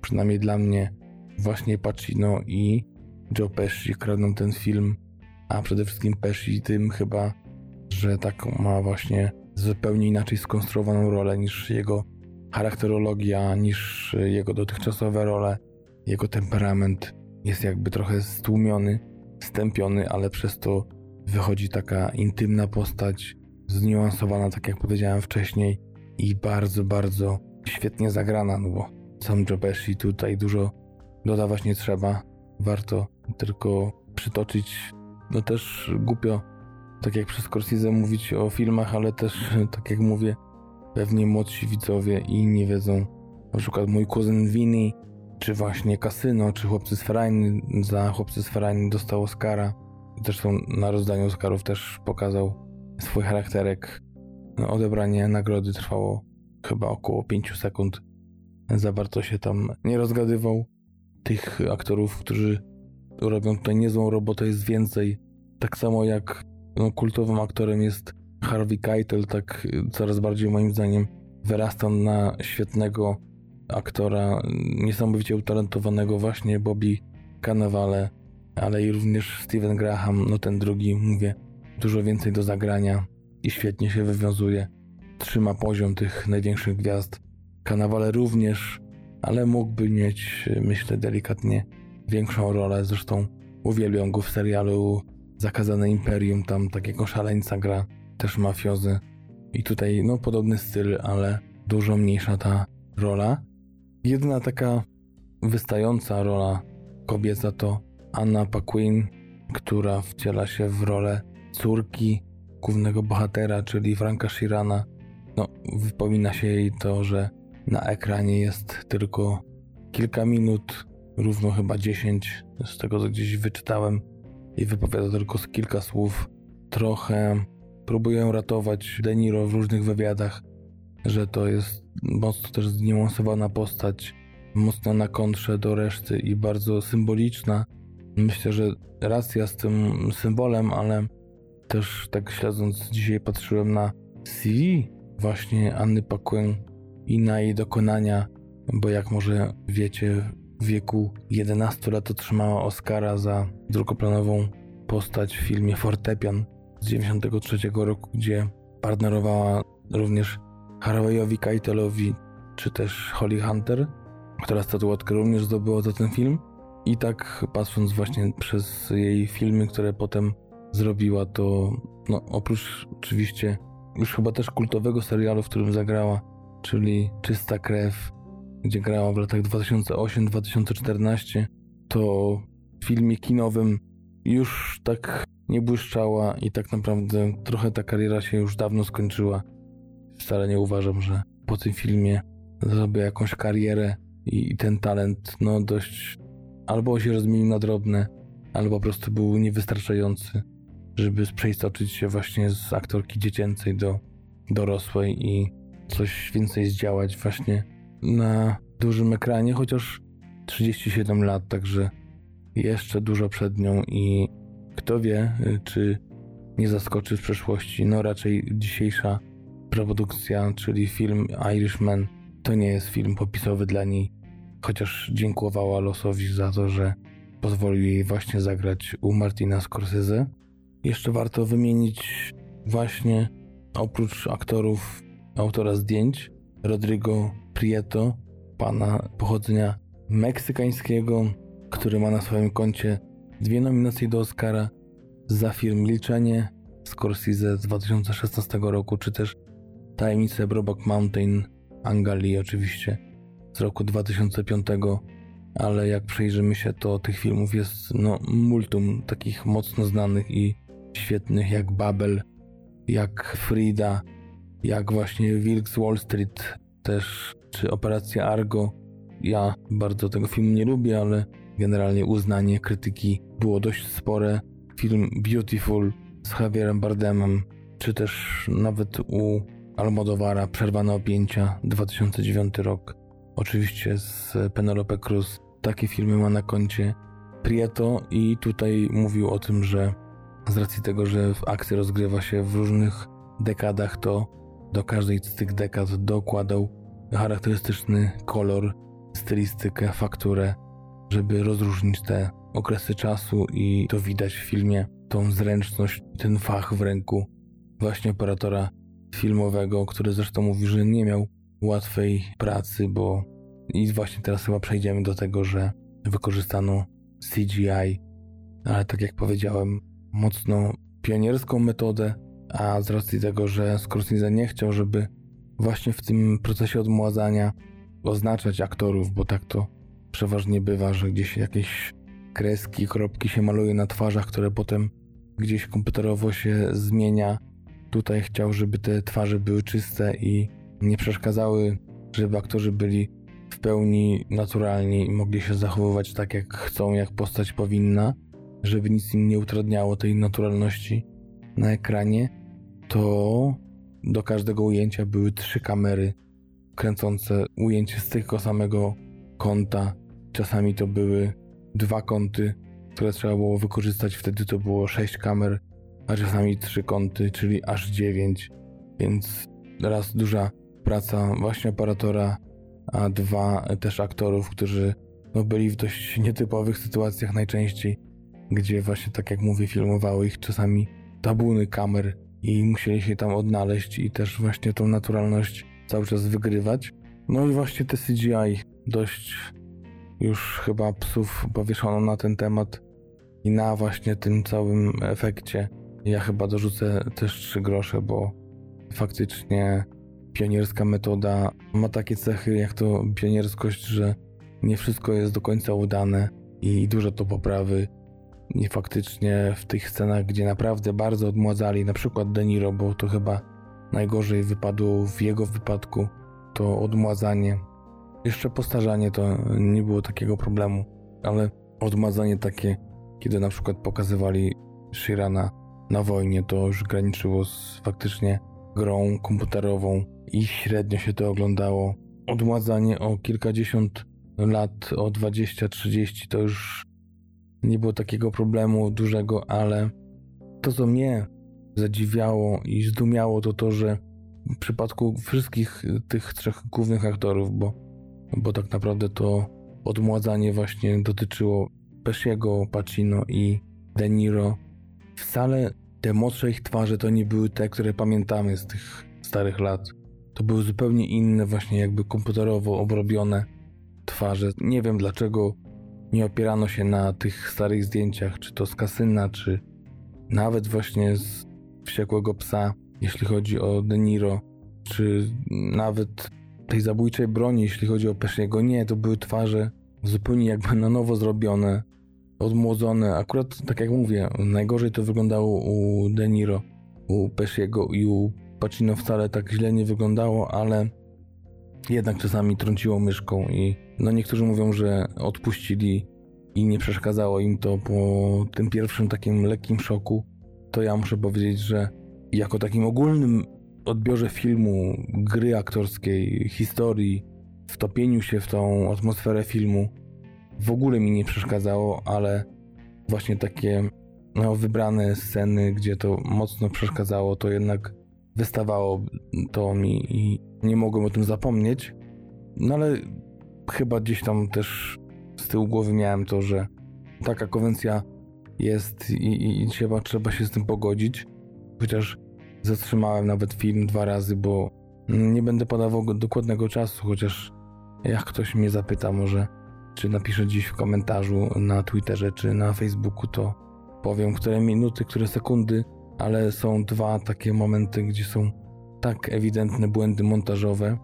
przynajmniej dla mnie właśnie Pacino i Joe Pesci kradną ten film, a przede wszystkim Pesci tym chyba, że taką ma właśnie zupełnie inaczej skonstruowaną rolę niż jego charakterologia, niż jego dotychczasowe role, jego temperament jest jakby trochę stłumiony, stępiony, ale przez to wychodzi taka intymna postać, zniuansowana, tak jak powiedziałem wcześniej, i bardzo, bardzo świetnie zagrana, no bo sam Joe Pesci tutaj dużo dodawać nie trzeba. Warto tylko przytoczyć, no też głupio, tak jak przez Scorsese mówić o filmach, ale też, tak jak mówię, pewnie młodsi widzowie i nie wiedzą, na przykład mój kuzyn Vinny, czy właśnie Kasyno, czy Chłopcy z Ferrari, za Chłopcy z Ferrari dostał Oscara. Zresztą na rozdaniu Oscarów też pokazał swój charakterek no, odebranie nagrody trwało chyba około 5 sekund. Zawarto się tam nie rozgadywał. Tych aktorów, którzy robią tutaj niezłą robotę jest więcej. Tak samo jak no, kultowym aktorem jest Harvey Keitel, tak coraz bardziej moim zdaniem wyrasta na świetnego aktora, niesamowicie utalentowanego właśnie Bobby Cannavale, ale i również Steven Graham, no ten drugi, mówię, dużo więcej do zagrania i świetnie się wywiązuje. Trzyma poziom tych największych gwiazd. Kanawale również, ale mógłby mieć, myślę, delikatnie większą rolę. Zresztą uwielbiam go w serialu Zakazane Imperium, tam takiego szaleńca gra, też mafiozy. I tutaj, no, podobny styl, ale dużo mniejsza ta rola. Jedyna taka wystająca rola kobieca to Anna Paquin, która wciela się w rolę córki głównego bohatera, czyli Franka Shirana, no, wypomina się jej to, że na ekranie jest tylko kilka minut, równo chyba 10, z tego co gdzieś wyczytałem, i wypowiada tylko kilka słów. Trochę próbuję ratować Deniro w różnych wywiadach, że to jest mocno też zniuansowana postać, mocno na kontrze do reszty i bardzo symboliczna, myślę, że racja z tym symbolem, ale też tak śledząc dzisiaj patrzyłem na CV właśnie Anny Paquin i na jej dokonania, bo jak może wiecie, w wieku 11 lat otrzymała Oscara za drugoplanową postać w filmie Fortepian z 93 roku, gdzie partnerowała również Harveyowi Keitelowi czy też Holly Hunter, która statuetkę również zdobyła za ten film. I tak patrząc właśnie przez jej filmy, które potem zrobiła, to no, oprócz oczywiście już chyba też kultowego serialu, w którym zagrała, czyli Czysta Krew, gdzie grała w latach 2008-2014, to w filmie kinowym już tak nie błyszczała i tak naprawdę trochę ta kariera się już dawno skończyła. Wcale nie uważam, że po tym filmie zrobię jakąś karierę i ten talent no dość albo się rozmienił na drobne, albo po prostu był niewystarczający, żeby przeistoczyć się właśnie z aktorki dziecięcej do dorosłej i coś więcej zdziałać właśnie na dużym ekranie, chociaż 37 lat, także jeszcze dużo przed nią i kto wie, czy nie zaskoczy w przeszłości. No raczej dzisiejsza produkcja, czyli film Irishman, to nie jest film popisowy dla niej, chociaż dziękowała losowi za to, że pozwolił jej właśnie zagrać u Martina Scorsese. Jeszcze warto wymienić właśnie oprócz aktorów autora zdjęć Rodrigo Prieto, pana pochodzenia meksykańskiego, który ma na swoim koncie dwie nominacje do Oscara za film Milczenie Scorsese z 2016 roku, czy też Tajemnice Broback Mountain Angali oczywiście z roku 2005, ale jak przejrzymy się, to tych filmów jest no, multum takich mocno znanych i świetnych jak Babel, jak Frida, jak właśnie Wilk z Wall Street też, czy Operacja Argo. Ja bardzo tego filmu nie lubię, ale generalnie uznanie krytyki było dość spore. Film Beautiful z Javierem Bardemem, czy też nawet u Almodovara Przerwane Objęcia 2009 rok. Oczywiście z Penelope Cruz. Takie filmy ma na koncie Prieto i tutaj mówił o tym, że z racji tego, że akcja rozgrywa się w różnych dekadach, to do każdej z tych dekad dokładał charakterystyczny kolor, stylistykę, fakturę, żeby rozróżnić te okresy czasu i to widać w filmie, tą zręczność, ten fach w ręku właśnie operatora filmowego, który zresztą mówi, że nie miał łatwej pracy, bo i właśnie teraz chyba przejdziemy do tego, że wykorzystano CGI, ale tak jak powiedziałem, mocno pionierską metodę, a z racji tego, że Scorsese nie chciał, żeby właśnie w tym procesie odmładzania oznaczać aktorów, bo tak to przeważnie bywa, że gdzieś jakieś kreski, kropki się maluje na twarzach, które potem gdzieś komputerowo się zmienia. Tutaj chciał, żeby te twarze były czyste i nie przeszkadzały, żeby aktorzy byli w pełni naturalni i mogli się zachowywać tak, jak chcą, jak postać powinna, żeby nic im nie utrudniało tej naturalności na ekranie, to do każdego ujęcia były trzy kamery kręcące ujęcie z tego samego kąta. Czasami to były dwa kąty, które trzeba było wykorzystać, wtedy to było sześć kamer, a czasami trzy kąty, czyli aż dziewięć. Więc raz duża praca właśnie operatora, a dwa też aktorów, którzy no, byli w dość nietypowych sytuacjach najczęściej, gdzie właśnie tak jak mówię, filmowały ich czasami tabuny kamer i musieli się tam odnaleźć i też właśnie tą naturalność cały czas wygrywać. No i właśnie te CGI dość już chyba psów powieszono na ten temat i na właśnie tym całym efekcie. Ja chyba dorzucę też trzy grosze, bo faktycznie pionierska metoda ma takie cechy jak to pionierskość, że nie wszystko jest do końca udane i dużo to poprawy. I faktycznie w tych scenach, gdzie naprawdę bardzo odmładzali, na przykład De Niro, bo to chyba najgorzej wypadło w jego wypadku, to odmładzanie. Jeszcze postarzanie to nie było takiego problemu, ale odmładzanie takie, kiedy na przykład pokazywali Shirana na wojnie, to już graniczyło z faktycznie grą komputerową i średnio się to oglądało. Odmładzanie o kilkadziesiąt lat, o 20-30 to już nie było takiego problemu dużego, ale to, co mnie zadziwiało i zdumiało, to to, że w przypadku wszystkich tych trzech głównych aktorów, bo, bo tak naprawdę to odmładzanie właśnie dotyczyło Pesciego, Pacino i De Niro, wcale te młodsze ich twarze to nie były te, które pamiętamy z tych starych lat. To były zupełnie inne, właśnie jakby komputerowo obrobione twarze. Nie wiem dlaczego nie opierano się na tych starych zdjęciach, czy to z kasyna, czy nawet właśnie z wściekłego psa, jeśli chodzi o De Niro, czy nawet tej zabójczej broni, jeśli chodzi o Pesciego. Nie, to były twarze zupełnie jakby na nowo zrobione, odmłodzone. Akurat tak jak mówię, najgorzej to wyglądało u De Niro, u Pesciego i u Pacino wcale tak źle nie wyglądało, ale jednak czasami trąciło myszką i no niektórzy mówią, że odpuścili i nie przeszkadzało im to po tym pierwszym takim lekkim szoku, to ja muszę powiedzieć, że jako takim ogólnym odbiorze filmu, gry aktorskiej, historii, wtopieniu się w tą atmosferę filmu w ogóle mi nie przeszkadzało, ale właśnie takie no, wybrane sceny, gdzie to mocno przeszkadzało, to jednak wystawało to mi i nie mogłem o tym zapomnieć. No ale chyba gdzieś tam też z tyłu głowy miałem to, że taka konwencja jest i, i, trzeba, trzeba się z tym pogodzić. Chociaż zatrzymałem nawet film dwa razy, bo nie będę podawał dokładnego czasu, chociaż jak ktoś mnie zapyta, może czy napisze dziś w komentarzu na Twitterze czy na Facebooku, to powiem, które minuty, które sekundy, ale są dwa takie momenty, gdzie są tak ewidentne błędy montażowe.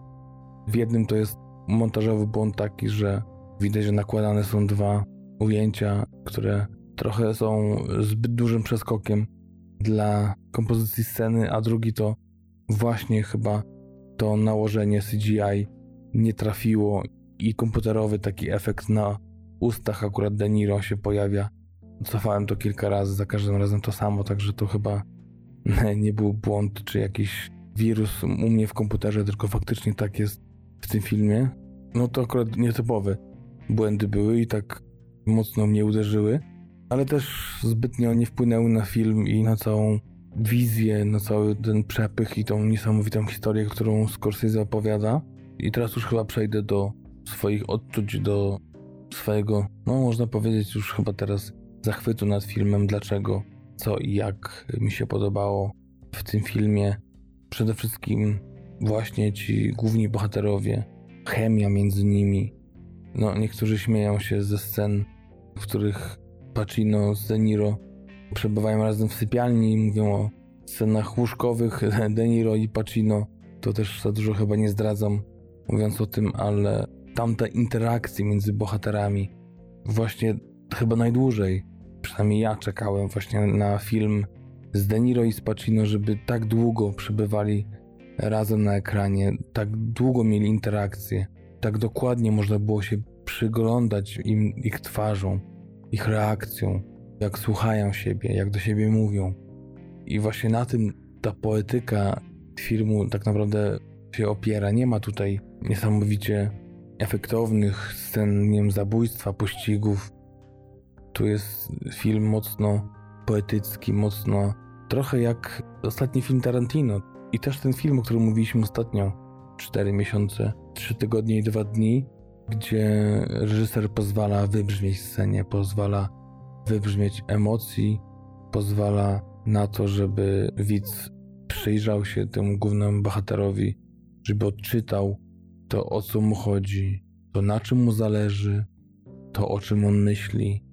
W jednym to jest montażowy błąd taki, że widać, że nakładane są dwa ujęcia, które trochę są zbyt dużym przeskokiem dla kompozycji sceny, a drugi to właśnie chyba to nałożenie CGI nie trafiło i komputerowy taki efekt na ustach akurat De Niro się pojawia. Cofałem to kilka razy, za każdym razem to samo, także to chyba nie był błąd czy jakiś wirus u mnie w komputerze, tylko faktycznie tak jest w tym filmie. No to akurat nietypowe błędy były i tak mocno mnie uderzyły, ale też zbytnio nie wpłynęły na film i na całą wizję, na cały ten przepych i tą niesamowitą historię, którą Scorsese opowiada. I teraz już chyba przejdę do swoich odczuć, do swojego, no można powiedzieć już chyba teraz zachwytu nad filmem, dlaczego, co i jak mi się podobało w tym filmie. Przede wszystkim właśnie ci główni bohaterowie, chemia między nimi. No, niektórzy śmieją się ze scen, w których Pacino z De Niro przebywają razem w sypialni i mówią o scenach łóżkowych De Niro i Pacino. To też za dużo chyba nie zdradzam, mówiąc o tym, ale tamte interakcje między bohaterami właśnie chyba najdłużej, przynajmniej ja czekałem właśnie na film z De Niro i z Pacino, żeby tak długo przebywali razem na ekranie, tak długo mieli interakcje, tak dokładnie można było się przyglądać im, ich twarzom, ich reakcjom, jak słuchają siebie, jak do siebie mówią. I właśnie na tym ta poetyka filmu tak naprawdę się opiera. Nie ma tutaj niesamowicie efektownych scen, nie wiem, zabójstwa, pościgów. Tu jest film mocno poetycki, mocno trochę jak ostatni film Tarantino. I też ten film, o którym mówiliśmy ostatnio, 4 miesiące, 3 tygodnie i 2 dni, gdzie reżyser pozwala wybrzmieć scenie, pozwala wybrzmieć emocji, pozwala na to, żeby widz przyjrzał się temu głównemu bohaterowi, żeby odczytał to, o co mu chodzi, to na czym mu zależy, to o czym on myśli,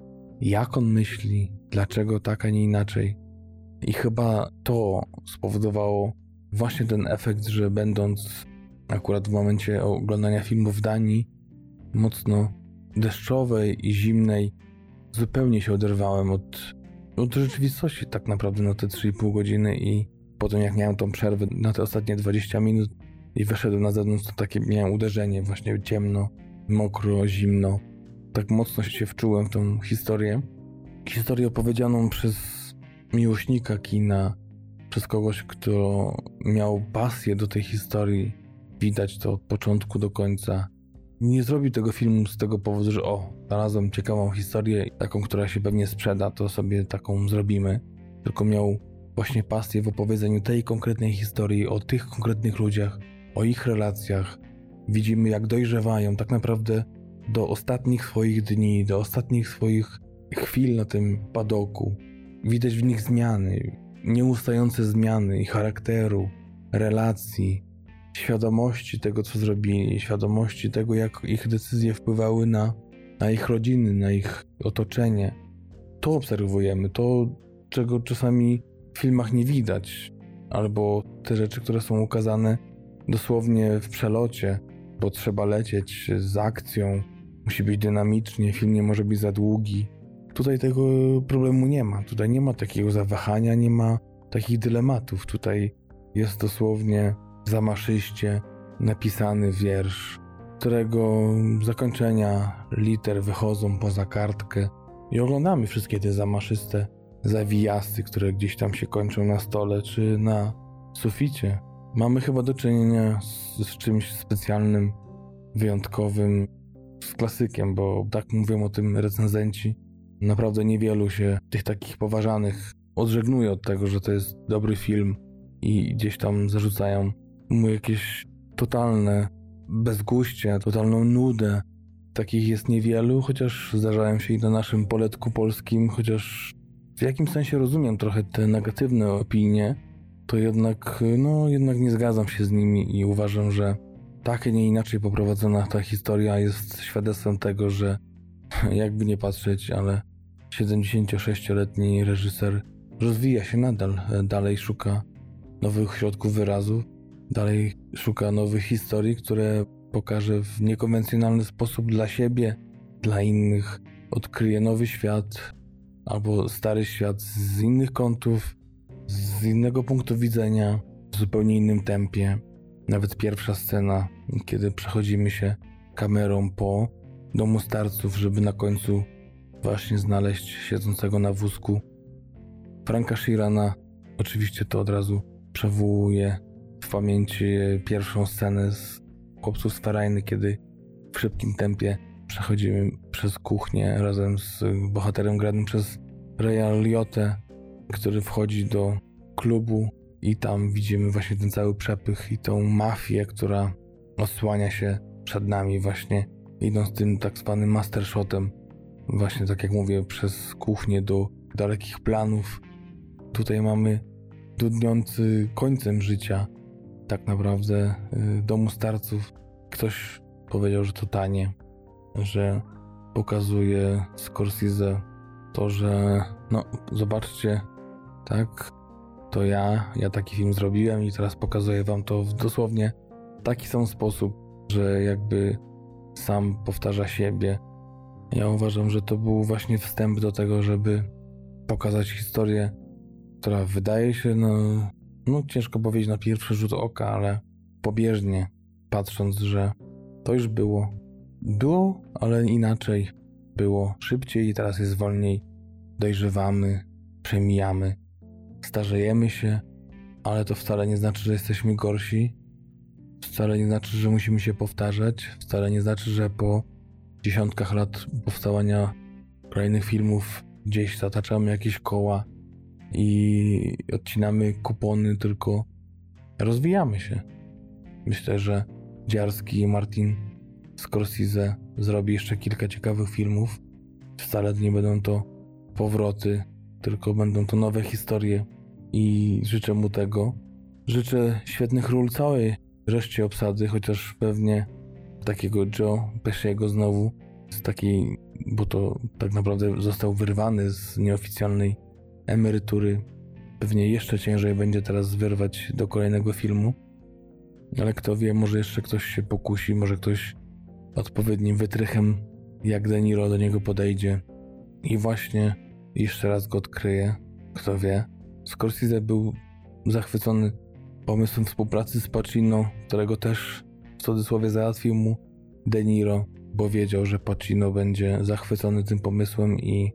jak on myśli, dlaczego tak, a nie inaczej. I chyba to spowodowało właśnie ten efekt, że będąc akurat w momencie oglądania filmu w Danii, mocno deszczowej i zimnej, zupełnie się oderwałem od, od rzeczywistości tak naprawdę na te 3,5 godziny i potem jak miałem tą przerwę na te ostatnie 20 minut i wyszedłem na zewnątrz, to takie miałem uderzenie, właśnie ciemno, mokro, zimno. Tak mocno się wczułem w tą historię. Historię opowiedzianą przez miłośnika kina, przez kogoś, kto miał pasję do tej historii. Widać to od początku do końca. nie zrobił tego filmu z tego powodu, że o, znalazłem ciekawą historię, taką, która się pewnie sprzeda, to sobie taką zrobimy. Tylko miał właśnie pasję w opowiedzeniu tej konkretnej historii, o tych konkretnych ludziach, o ich relacjach. Widzimy, jak dojrzewają tak naprawdę do ostatnich swoich dni, do ostatnich swoich chwil na tym padoku. Widać w nich zmiany, nieustające zmiany ich charakteru, relacji, świadomości tego, co zrobili, świadomości tego, jak ich decyzje wpływały na, na ich rodziny, na ich otoczenie. To obserwujemy, to czego czasami w filmach nie widać, albo te rzeczy, które są ukazane dosłownie w przelocie, bo trzeba lecieć z akcją, musi być dynamicznie, film nie może być za długi. Tutaj tego problemu nie ma. Tutaj nie ma takiego zawahania, nie ma takich dylematów. Tutaj jest dosłownie zamaszyście napisany wiersz, którego zakończenia liter wychodzą poza kartkę i oglądamy wszystkie te zamaszyste zawijasy, które gdzieś tam się kończą na stole czy na suficie. Mamy chyba do czynienia z, z czymś specjalnym, wyjątkowym, z klasykiem, bo tak mówią o tym recenzenci. Naprawdę niewielu się tych takich poważanych odżegnuje od tego, że to jest dobry film i gdzieś tam zarzucają mu jakieś totalne bezguście, totalną nudę. Takich jest niewielu, chociaż zdarzają się i na naszym poletku polskim, chociaż w jakimś sensie rozumiem trochę te negatywne opinie, to jednak, no, jednak nie zgadzam się z nimi i uważam, że tak, nie inaczej poprowadzona ta historia jest świadectwem tego, że jakby nie patrzeć, ale 76-letni reżyser rozwija się nadal, dalej szuka nowych środków wyrazu, dalej szuka nowych historii, które pokaże w niekonwencjonalny sposób dla siebie, dla innych, odkryje nowy świat albo stary świat z innych kątów, z innego punktu widzenia, w zupełnie innym tempie. Nawet pierwsza scena, kiedy przechodzimy się kamerą po domu starców, żeby na końcu właśnie znaleźć siedzącego na wózku Franka Shirana. Oczywiście to od razu przywołuje w pamięci pierwszą scenę z chłopców z Ferajny, kiedy w szybkim tempie przechodzimy przez kuchnię razem z bohaterem granym przez Real Liotte, który wchodzi do klubu i tam widzimy właśnie ten cały przepych i tą mafię, która osłania się przed nami właśnie idąc tym tak zwanym mastershotem właśnie tak jak mówię przez kuchnię do dalekich planów. Tutaj mamy dudniący końcem życia tak naprawdę y, domu starców. Ktoś powiedział, że to tanie że pokazuje Scorsese to, że no zobaczcie tak to ja, ja taki film zrobiłem i teraz pokazuję wam to w dosłownie taki sam sposób, że jakby sam powtarza siebie. Ja uważam, że to był właśnie wstęp do tego, żeby pokazać historię, która wydaje się, no, no ciężko powiedzieć na pierwszy rzut oka, ale pobieżnie, patrząc, że to już było. Było, ale inaczej. Było szybciej i teraz jest wolniej. Dojrzewamy, przemijamy starzejemy się, ale to wcale nie znaczy, że jesteśmy gorsi. Wcale nie znaczy, że musimy się powtarzać. Wcale nie znaczy, że po dziesiątkach lat powstawania kolejnych filmów gdzieś zataczamy jakieś koła i odcinamy kupony, tylko rozwijamy się. Myślę, że Dziarski i Martin Scorsese zrobi jeszcze kilka ciekawych filmów. Wcale nie będą to powroty tylko będą to nowe historie i życzę mu tego. Życzę świetnych ról całej reszcie obsady, chociaż pewnie takiego Joe Pesciego znowu z takiej, bo to tak naprawdę został wyrwany z nieoficjalnej emerytury. Pewnie jeszcze ciężej będzie teraz wyrwać do kolejnego filmu. Ale kto wie, może jeszcze ktoś się pokusi, może ktoś odpowiednim wytrychem jak De Niro do niego podejdzie i właśnie jeszcze raz go odkryje, kto wie. Scorsese był zachwycony pomysłem współpracy z Pacino, którego też w cudzysłowie załatwił mu De Niro, bo wiedział, że Pacino będzie zachwycony tym pomysłem i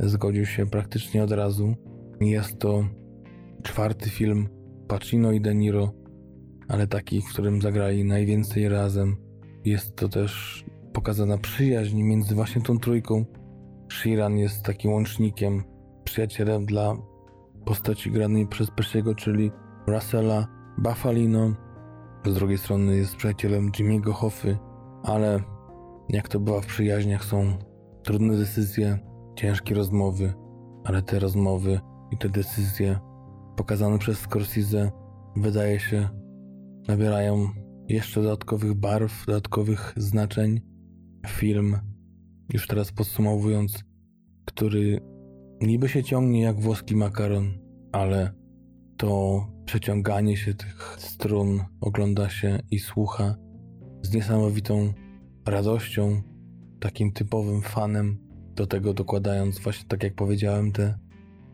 zgodził się praktycznie od razu. Jest to czwarty film Pacino i De Niro, ale taki, w którym zagrali najwięcej razem. jest to też pokazana przyjaźń między właśnie tą trójką. Shiran jest takim łącznikiem, przyjacielem dla postaci granej przez Persiego, czyli Russella Buffalino. Z drugiej strony jest przyjacielem Jimmy'ego Hoffy, ale jak to bywa w przyjaźniach, są trudne decyzje, ciężkie rozmowy, ale te rozmowy i te decyzje pokazane przez Scorsese wydaje się nabierają jeszcze dodatkowych barw, dodatkowych znaczeń. Film, już teraz podsumowując, który niby się ciągnie jak włoski makaron, ale to przeciąganie się tych strun ogląda się i słucha z niesamowitą radością, takim typowym fanem, do tego dokładając właśnie tak jak powiedziałem te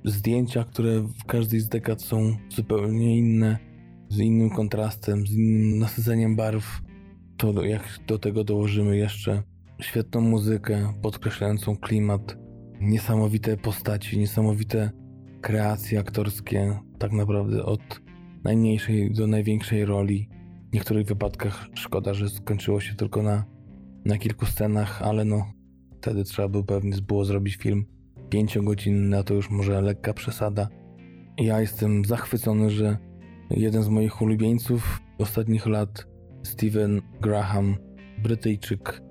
zdjęcia, które w każdej z dekad są zupełnie inne, z innym kontrastem, z innym nasyceniem barw, to jak do tego dołożymy jeszcze świetną muzykę podkreślającą klimat, niesamowite postaci, niesamowite kreacje aktorskie, tak naprawdę od najmniejszej do największej roli. W niektórych wypadkach szkoda, że skończyło się tylko na, na kilku scenach, ale no, wtedy trzeba było pewnie było zrobić film pięciogodzinny, a to już może lekka przesada. Ja jestem zachwycony, że jeden z moich ulubieńców ostatnich lat, Steven Graham, Brytyjczyk,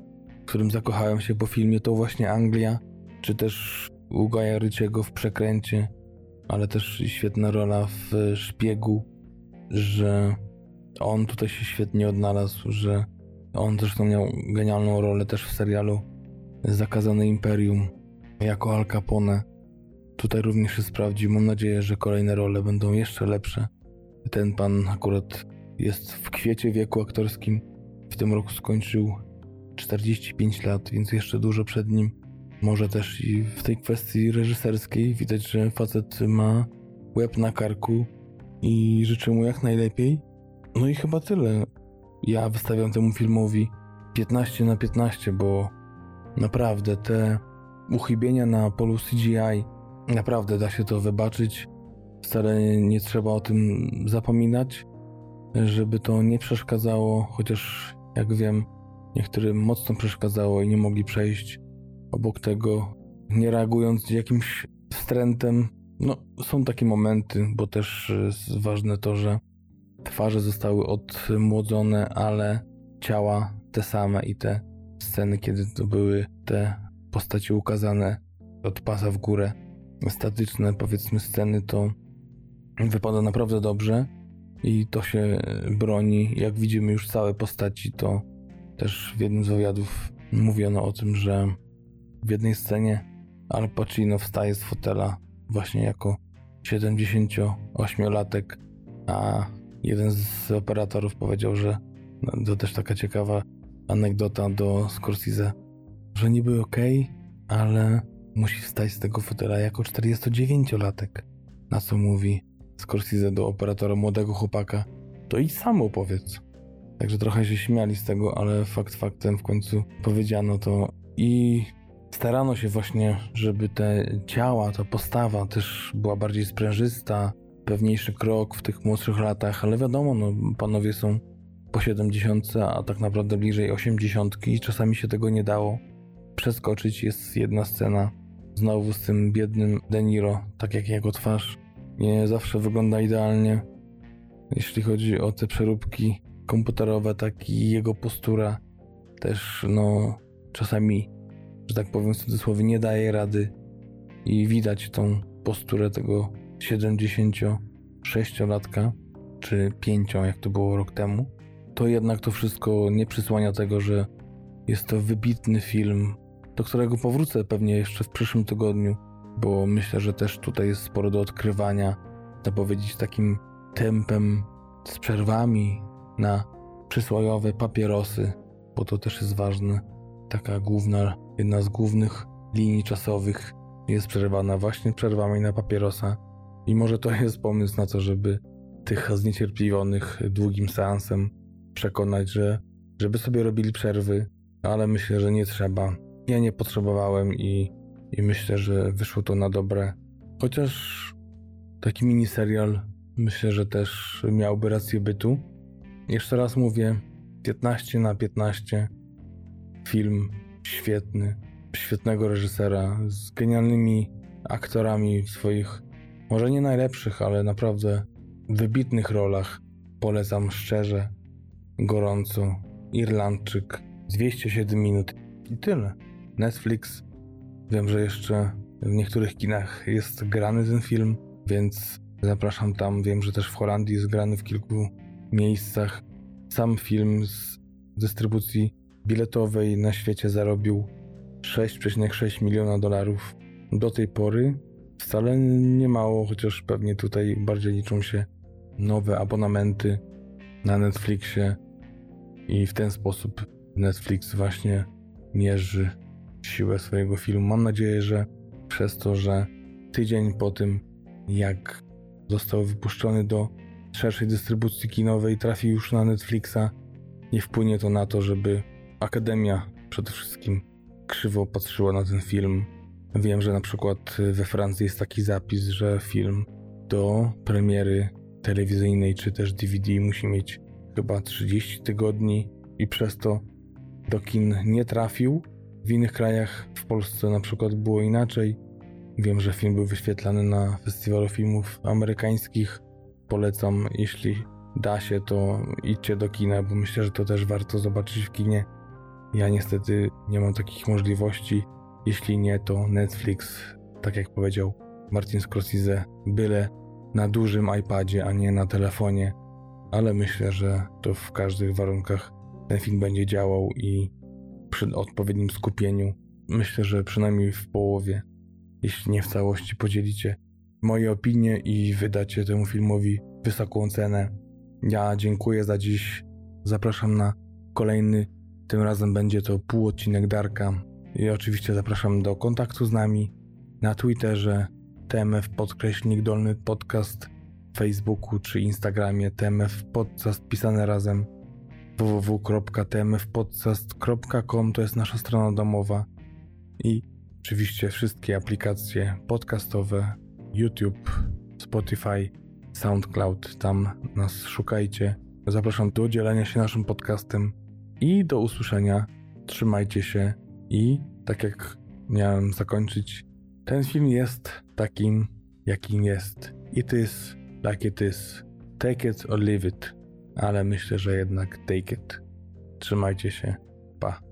którym zakochałem się po filmie, to właśnie Anglia, czy też Ugaja Ryciego w Przekręcie, ale też świetna rola w Szpiegu, że on tutaj się świetnie odnalazł, że on zresztą miał genialną rolę też w serialu Zakazane Imperium jako Al Capone. Tutaj również się sprawdzi. Mam nadzieję, że kolejne role będą jeszcze lepsze. Ten pan akurat jest w kwiecie wieku aktorskim. W tym roku skończył 45 lat, więc jeszcze dużo przed nim. Może też i w tej kwestii reżyserskiej widać, że facet ma łeb na karku i życzę mu jak najlepiej. No i chyba tyle. Ja wystawiam temu filmowi 15 na 15, bo naprawdę te uchybienia na polu CGI naprawdę da się to wybaczyć. Wcale nie trzeba o tym zapominać, żeby to nie przeszkadzało, chociaż jak wiem, niektórym mocno przeszkadzało i nie mogli przejść obok tego, nie reagując jakimś wstrętem. No, są takie momenty, bo też jest ważne to, że twarze zostały odmłodzone, ale ciała te same i te sceny, kiedy to były te postacie ukazane od pasa w górę, statyczne powiedzmy sceny, to wypada naprawdę dobrze i to się broni. Jak widzimy już całe postaci, to też w jednym z wywiadów mówiono o tym, że w jednej scenie Al Pacino wstaje z fotela właśnie jako 78-latek, a jeden z operatorów powiedział, że no, to też taka ciekawa anegdota do Scorsese, że niby ok, ale musi wstać z tego fotela jako 49-latek. Na co mówi Scorsese do operatora młodego chłopaka, to i sam opowiedz. Także trochę się śmiali z tego, ale fakt faktem w końcu powiedziano to i starano się właśnie, żeby te ciała, ta postawa też była bardziej sprężysta, pewniejszy krok w tych młodszych latach, ale wiadomo, no, panowie są po 70, a tak naprawdę bliżej 80 i czasami się tego nie dało przeskoczyć. Jest jedna scena znowu z tym biednym Deniro, tak jak jego twarz nie zawsze wygląda idealnie. Jeśli chodzi o te przeróbki komputerowe, tak i jego postura też, no, czasami, że tak powiem w cudzysłowie, nie daje rady i widać tą posturę tego 76-latka, czy 5, jak to było rok temu. To jednak to wszystko nie przysłania tego, że jest to wybitny film, do którego powrócę pewnie jeszcze w przyszłym tygodniu bo myślę, że też tutaj jest sporo do odkrywania, można powiedzieć takim tempem z przerwami na przysłowiowe papierosy, bo to też jest ważne. Taka główna, jedna z głównych linii czasowych jest przerwana właśnie przerwami na papierosa. I może to jest pomysł na to, żeby tych zniecierpliwonych długim seansem przekonać, że żeby sobie robili przerwy, ale myślę, że nie trzeba. Ja nie potrzebowałem i i myślę, że wyszło to na dobre. Chociaż taki miniserial myślę, że też miałby rację bytu. Jeszcze raz mówię, 15 na 15 film świetny, świetnego reżysera z genialnymi aktorami w swoich, może nie najlepszych, ale naprawdę wybitnych rolach. Polecam szczerze, gorąco. Irlandczyk, 207 minut i tyle. Netflix. Wiem, że jeszcze w niektórych kinach jest grany ten film, więc zapraszam tam. Wiem, że też w Holandii jest grany w kilku miejscach. Sam film z dystrybucji biletowej na świecie zarobił 6,6 miliona dolarów do tej pory. Wcale nie mało, chociaż pewnie tutaj bardziej liczą się nowe abonamenty na Netflixie i w ten sposób Netflix właśnie mierzy siłę swojego filmu. Mam nadzieję, że przez to, że tydzień po tym, jak został wypuszczony do szerszej dystrybucji kinowej, trafi już na Netflixa, nie wpłynie to na to, żeby Akademia przede wszystkim krzywo patrzyła na ten film. Wiem, że na przykład we Francji jest taki zapis, że film do premiery telewizyjnej czy też DVD musi mieć chyba 30 tygodni i przez to do kin nie trafił. W innych krajach, w Polsce na przykład było inaczej. Wiem, że film był wyświetlany na festiwalu filmów amerykańskich. Polecam, jeśli da się, to idźcie do kina, bo myślę, że to też warto zobaczyć w kinie. Ja niestety nie mam takich możliwości. Jeśli nie, to Netflix, tak jak powiedział Martin Scorsese, byle na dużym iPadzie, a nie na telefonie. Ale myślę, że to w każdych warunkach ten film będzie działał i przy odpowiednim skupieniu. Myślę, że przynajmniej w połowie, jeśli nie w całości, podzielicie moje opinie i wydacie temu filmowi wysoką cenę. Ja dziękuję za dziś. Zapraszam na kolejny tym razem będzie to pół odcinek Darka. I oczywiście zapraszam do kontaktu z nami na Twitterze TMF podkreśnik dolny podcast, Facebooku czy Instagramie TMF podcast pisane razem www.tmfpodcast.com to jest nasza strona domowa i oczywiście wszystkie aplikacje podcastowe YouTube, Spotify, SoundCloud, tam nas szukajcie. Zapraszam do dzielenia się naszym podcastem i do usłyszenia. Trzymajcie się i tak jak miałem zakończyć, ten film jest takim, jakim jest. It is like it is. Take it or leave it. Ale myślę, że jednak take it. Trzymajcie się. Pa.